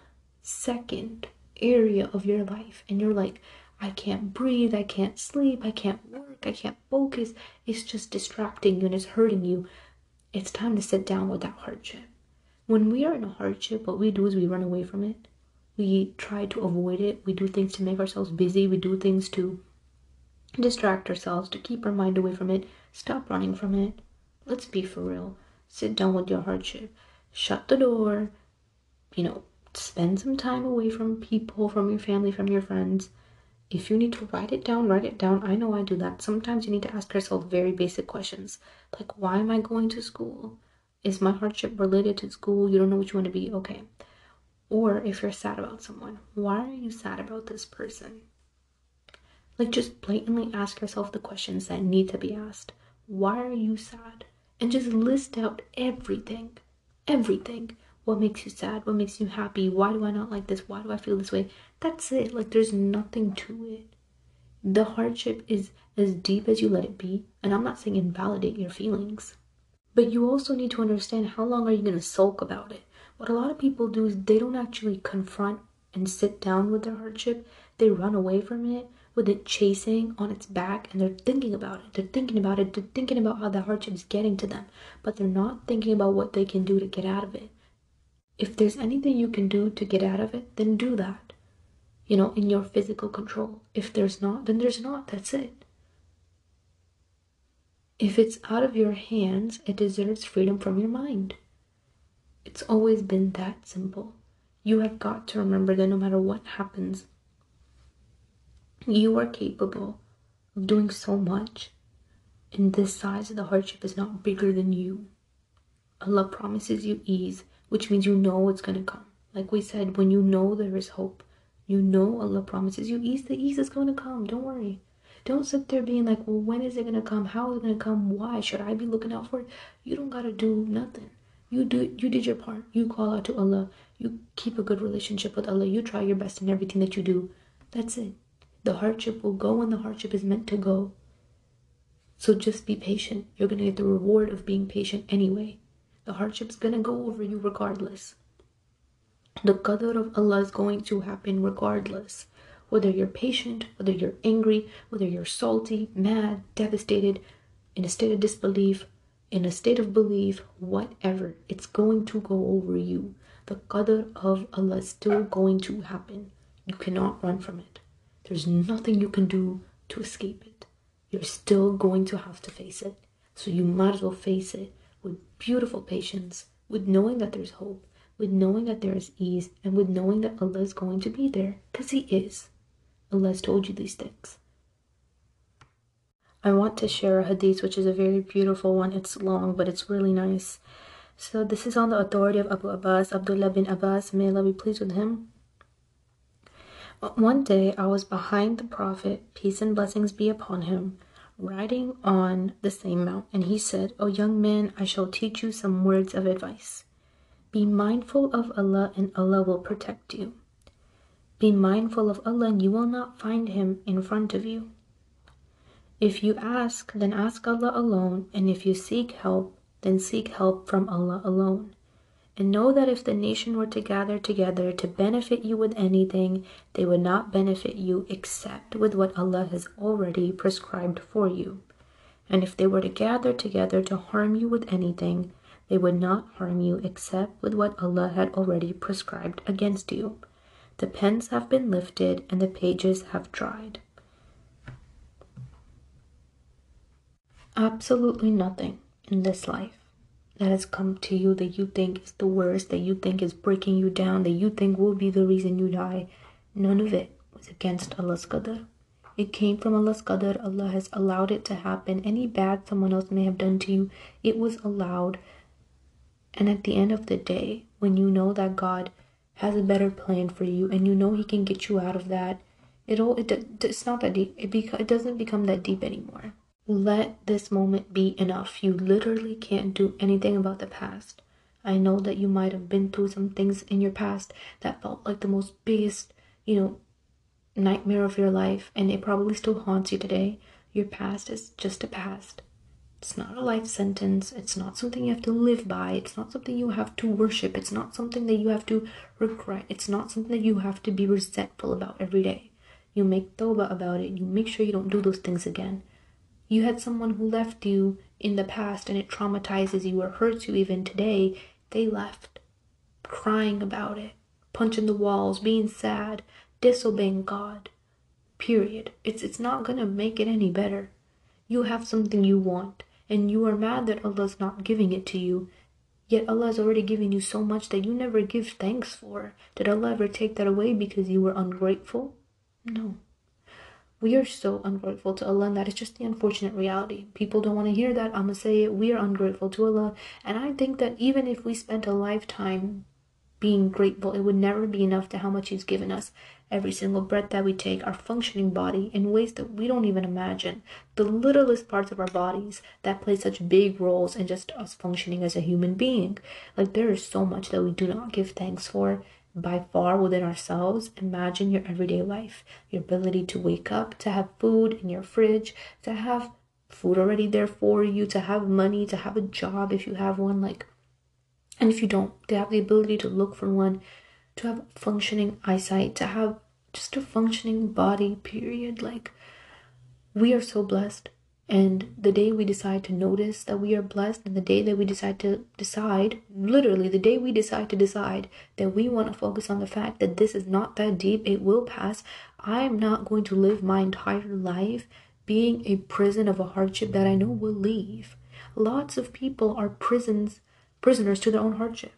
second area of your life and you're like I can't breathe, I can't sleep, I can't work, I can't focus. It's just distracting you and it's hurting you. It's time to sit down with that hardship. When we are in a hardship, what we do is we run away from it. We try to avoid it. We do things to make ourselves busy. We do things to distract ourselves, to keep our mind away from it. Stop running from it. Let's be for real sit down with your hardship, shut the door, you know, spend some time away from people, from your family, from your friends. If you need to write it down, write it down. I know I do that. Sometimes you need to ask yourself very basic questions like, why am I going to school? Is my hardship related to school? You don't know what you want to be? Okay. Or if you're sad about someone, why are you sad about this person? Like, just blatantly ask yourself the questions that need to be asked. Why are you sad? And just list out everything. Everything. What makes you sad? What makes you happy? Why do I not like this? Why do I feel this way? That's it. Like, there's nothing to it. The hardship is as deep as you let it be. And I'm not saying invalidate your feelings. But you also need to understand how long are you going to sulk about it? What a lot of people do is they don't actually confront and sit down with their hardship. They run away from it with it chasing on its back and they're thinking about it. They're thinking about it. They're thinking about how the hardship is getting to them, but they're not thinking about what they can do to get out of it. If there's anything you can do to get out of it, then do that. You know, in your physical control. If there's not, then there's not. That's it. If it's out of your hands, it deserves freedom from your mind. It's always been that simple. You have got to remember that no matter what happens, you are capable of doing so much, and this size of the hardship is not bigger than you. Allah promises you ease, which means you know it's going to come. Like we said, when you know there is hope, you know Allah promises you ease, the ease is going to come. Don't worry. Don't sit there being like, well, when is it going to come? How is it going to come? Why? Should I be looking out for it? You don't got to do nothing. You do you did your part. You call out to Allah. You keep a good relationship with Allah. You try your best in everything that you do. That's it. The hardship will go when the hardship is meant to go. So just be patient. You're going to get the reward of being patient anyway. The hardship's going to go over you regardless. The qadr of Allah is going to happen regardless. Whether you're patient, whether you're angry, whether you're salty, mad, devastated, in a state of disbelief, in a state of belief, whatever, it's going to go over you. The qadr of Allah is still going to happen. You cannot run from it. There's nothing you can do to escape it. You're still going to have to face it. So you might as well face it with beautiful patience, with knowing that there's hope, with knowing that there is ease, and with knowing that Allah is going to be there, because He is. Allah has told you these things. I want to share a hadith, which is a very beautiful one. It's long, but it's really nice. So this is on the authority of Abu Abbas, Abdullah bin Abbas, may Allah be pleased with him. One day I was behind the Prophet, peace and blessings be upon him, riding on the same mount, and he said, O young man, I shall teach you some words of advice. Be mindful of Allah, and Allah will protect you. Be mindful of Allah, and you will not find Him in front of you. If you ask, then ask Allah alone, and if you seek help, then seek help from Allah alone. And know that if the nation were to gather together to benefit you with anything, they would not benefit you except with what Allah has already prescribed for you. And if they were to gather together to harm you with anything, they would not harm you except with what Allah had already prescribed against you. The pens have been lifted and the pages have dried. Absolutely nothing in this life that has come to you that you think is the worst, that you think is breaking you down, that you think will be the reason you die, none of it was against Allah's qadr. It came from Allah's qadr. Allah has allowed it to happen. Any bad someone else may have done to you, it was allowed. And at the end of the day, when you know that God has a better plan for you and you know He can get you out of that, it all it, it's not that deep. It, beca- it doesn't become that deep anymore. Let this moment be enough. You literally can't do anything about the past. I know that you might have been through some things in your past that felt like the most biggest, you know, nightmare of your life, and it probably still haunts you today. Your past is just a past. It's not a life sentence. It's not something you have to live by. It's not something you have to worship. It's not something that you have to regret. It's not something that you have to be resentful about every day. You make tawbah about it. You make sure you don't do those things again. You had someone who left you in the past and it traumatizes you or hurts you even today. They left crying about it, punching the walls, being sad, disobeying God. Period. It's it's not gonna make it any better. You have something you want, and you are mad that Allah's not giving it to you. Yet Allah has already given you so much that you never give thanks for. Did Allah ever take that away because you were ungrateful? No. We are so ungrateful to Allah, and that is just the unfortunate reality. People don't want to hear that. I'm gonna say it. We are ungrateful to Allah, and I think that even if we spent a lifetime being grateful, it would never be enough to how much He's given us. Every single breath that we take, our functioning body in ways that we don't even imagine. The littlest parts of our bodies that play such big roles in just us functioning as a human being. Like there is so much that we do not give thanks for by far within ourselves. Imagine your everyday life, your ability to wake up, to have food in your fridge, to have food already there for you, to have money, to have a job if you have one, like, and if you don't, to have the ability to look for one, to have functioning eyesight, to have just a functioning body, period. Like, we are so blessed. And the day we decide to notice that we are blessed, and the day that we decide to decide, literally the day we decide to decide that we want to focus on the fact that this is not that deep, it will pass. I am not going to live my entire life being a prison of a hardship that I know will leave. Lots of people are prisons, prisoners to their own hardship.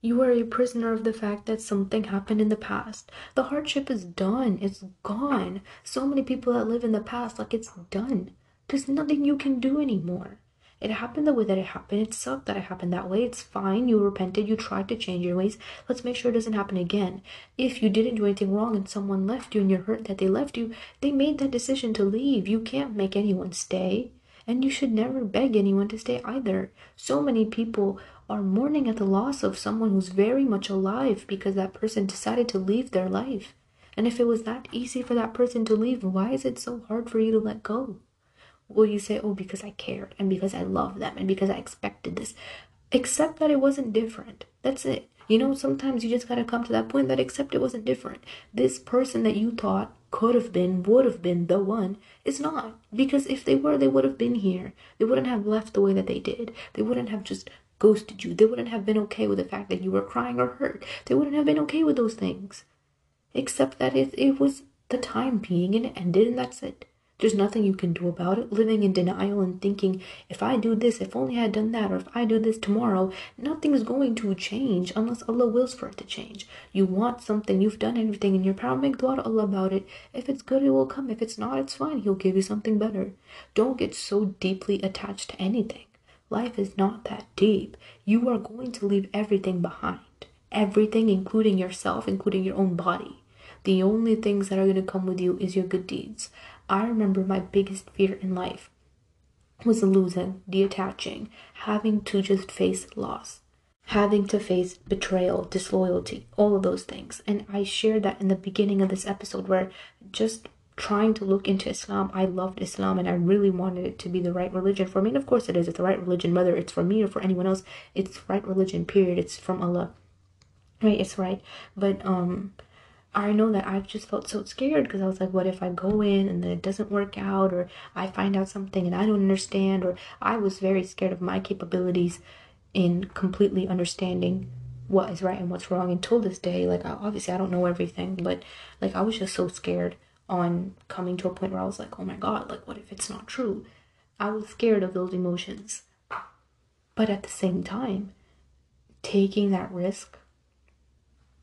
You are a prisoner of the fact that something happened in the past. The hardship is done, it's gone. So many people that live in the past like it's done. There's nothing you can do anymore. It happened the way that it happened. It sucked that it happened that way. It's fine. You repented. You tried to change your ways. Let's make sure it doesn't happen again. If you didn't do anything wrong and someone left you and you're hurt that they left you, they made that decision to leave. You can't make anyone stay. And you should never beg anyone to stay either. So many people are mourning at the loss of someone who's very much alive because that person decided to leave their life. And if it was that easy for that person to leave, why is it so hard for you to let go? Will you say, oh, because I cared and because I love them and because I expected this? Accept that it wasn't different. That's it. You know, sometimes you just got to come to that point that accept it wasn't different. This person that you thought could have been, would have been the one is not. Because if they were, they would have been here. They wouldn't have left the way that they did. They wouldn't have just ghosted you. They wouldn't have been okay with the fact that you were crying or hurt. They wouldn't have been okay with those things. Except that it, it was the time being and it ended and that's it. There's nothing you can do about it. Living in denial and thinking, if I do this, if only I had done that, or if I do this tomorrow, nothing's going to change unless Allah wills for it to change. You want something, you've done everything in your power, make dua to Allah about it. If it's good, it will come. If it's not, it's fine. He'll give you something better. Don't get so deeply attached to anything. Life is not that deep. You are going to leave everything behind. Everything, including yourself, including your own body. The only things that are going to come with you is your good deeds. I remember my biggest fear in life was losing, detaching, having to just face loss, having to face betrayal, disloyalty, all of those things. And I shared that in the beginning of this episode where just trying to look into Islam, I loved Islam and I really wanted it to be the right religion for me. And of course it is, it's the right religion, whether it's for me or for anyone else, it's right religion, period. It's from Allah. Right, it's right. But um I know that I've just felt so scared because I was like, what if I go in and then it doesn't work out, or I find out something and I don't understand, or I was very scared of my capabilities in completely understanding what is right and what's wrong until this day. Like, obviously, I don't know everything, but like, I was just so scared on coming to a point where I was like, oh my god, like, what if it's not true? I was scared of those emotions. But at the same time, taking that risk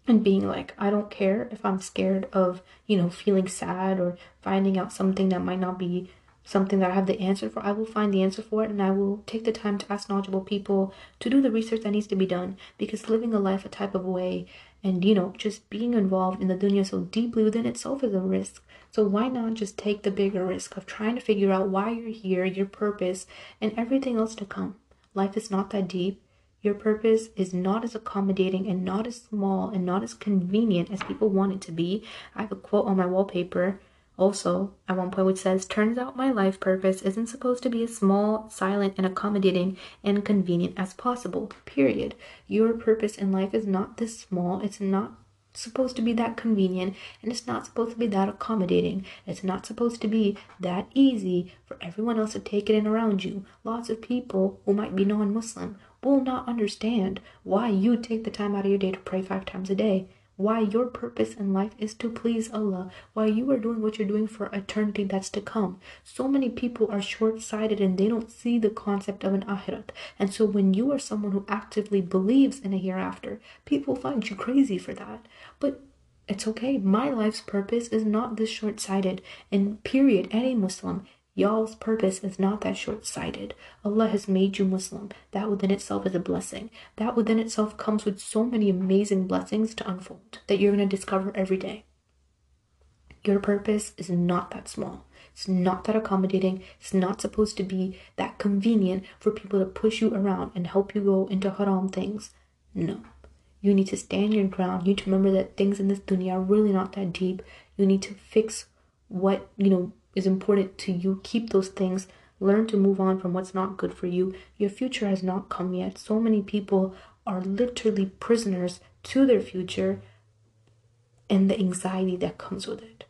and being like, I don't care if I'm scared of, you know, feeling sad or finding out something that might not be something that I have the answer for. I will find the answer for it and I will take the time to ask knowledgeable people to do the research that needs to be done because living a life a type of way and, you know, just being involved in the dunya so deeply within itself is a risk. So why not just take the bigger risk of trying to figure out why you're here, your purpose, and everything else to come? Life is not that deep. Your purpose is not as accommodating and not as small and not as convenient as people want it to be. I have a quote on my wallpaper also at one point which says, Turns out my life purpose isn't supposed to be as small, silent, and accommodating and convenient as possible. Period. Your purpose in life is not this small, it's not supposed to be that convenient and it's not supposed to be that accommodating. It's not supposed to be that easy for everyone else to take it in around you. Lots of people who might be non Muslim will not understand why you take the time out of your day to pray five times a day. Why your purpose in life is to please Allah. Why you are doing what you're doing for eternity that's to come. So many people are short sighted and they don't see the concept of an akhirat. And so when you are someone who actively believes in a hereafter, people find you crazy for that. But it's okay. My life's purpose is not this short sighted. And period, any Muslim Y'all's purpose is not that short sighted. Allah has made you Muslim. That within itself is a blessing. That within itself comes with so many amazing blessings to unfold that you're going to discover every day. Your purpose is not that small. It's not that accommodating. It's not supposed to be that convenient for people to push you around and help you go into haram things. No. You need to stand your ground. You need to remember that things in this dunya are really not that deep. You need to fix what, you know, is important to you. Keep those things. Learn to move on from what's not good for you. Your future has not come yet. So many people are literally prisoners to their future and the anxiety that comes with it.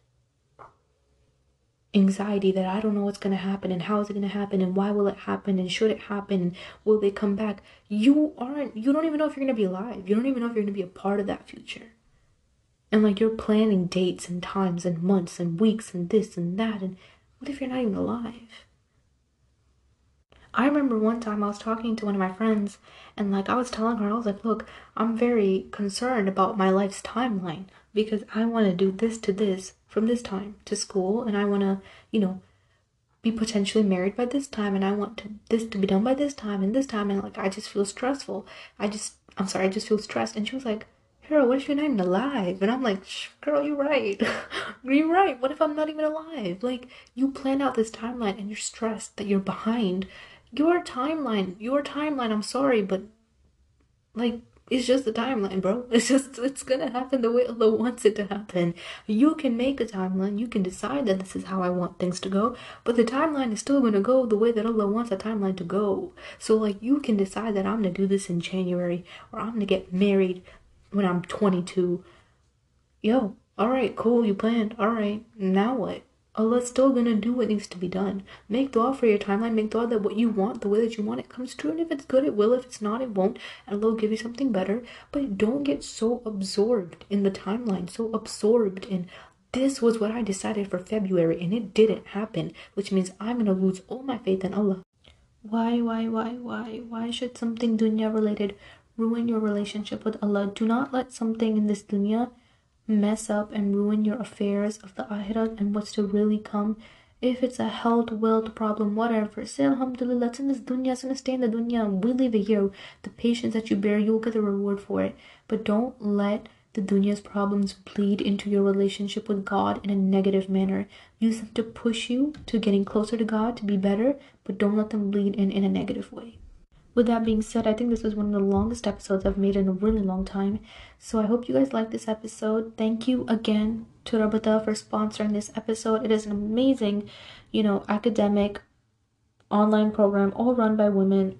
Anxiety that I don't know what's going to happen and how is it going to happen and why will it happen and should it happen and will they come back? You aren't, you don't even know if you're going to be alive. You don't even know if you're going to be a part of that future. And like you're planning dates and times and months and weeks and this and that. And what if you're not even alive? I remember one time I was talking to one of my friends and like I was telling her, I was like, look, I'm very concerned about my life's timeline because I want to do this to this from this time to school and I want to, you know, be potentially married by this time and I want to, this to be done by this time and this time and like I just feel stressful. I just I'm sorry, I just feel stressed. And she was like, girl, what if you're not even alive? And I'm like, girl, you're right. you're right. What if I'm not even alive? Like, you plan out this timeline and you're stressed that you're behind. Your timeline, your timeline, I'm sorry, but like, it's just the timeline, bro. It's just, it's gonna happen the way Allah wants it to happen. You can make a timeline, you can decide that this is how I want things to go, but the timeline is still gonna go the way that Allah wants a timeline to go. So, like, you can decide that I'm gonna do this in January, or I'm gonna get married when I'm 22. Yo, alright, cool, you planned. Alright, now what? Oh, Allah's still gonna do what needs to be done. Make dua for your timeline. Make dua that what you want, the way that you want it, comes true. And if it's good, it will. If it's not, it won't. And Allah will give you something better. But don't get so absorbed in the timeline, so absorbed in this was what I decided for February and it didn't happen, which means I'm gonna lose all my faith in Allah. Why, why, why, why, why should something dunya related ruin your relationship with Allah? Do not let something in this dunya mess up and ruin your affairs of the akhirah and what's to really come. If it's a health, wealth problem, whatever, say Alhamdulillah, it's in this dunya, it's gonna stay in the dunya, we leave it here. The patience that you bear, you'll get the reward for it. But don't let the dunya's problems bleed into your relationship with God in a negative manner. Use them to push you to getting closer to God to be better, but don't let them bleed in in a negative way. With that being said, I think this was one of the longest episodes I've made in a really long time. So I hope you guys liked this episode. Thank you again to Rabata for sponsoring this episode. It is an amazing, you know, academic online program all run by women.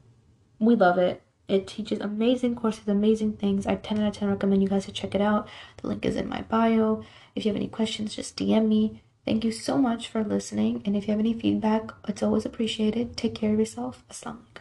We love it. It teaches amazing courses, amazing things. I 10 out of 10 recommend you guys to check it out. The link is in my bio. If you have any questions, just DM me. Thank you so much for listening. And if you have any feedback, it's always appreciated. Take care of yourself. Assalamu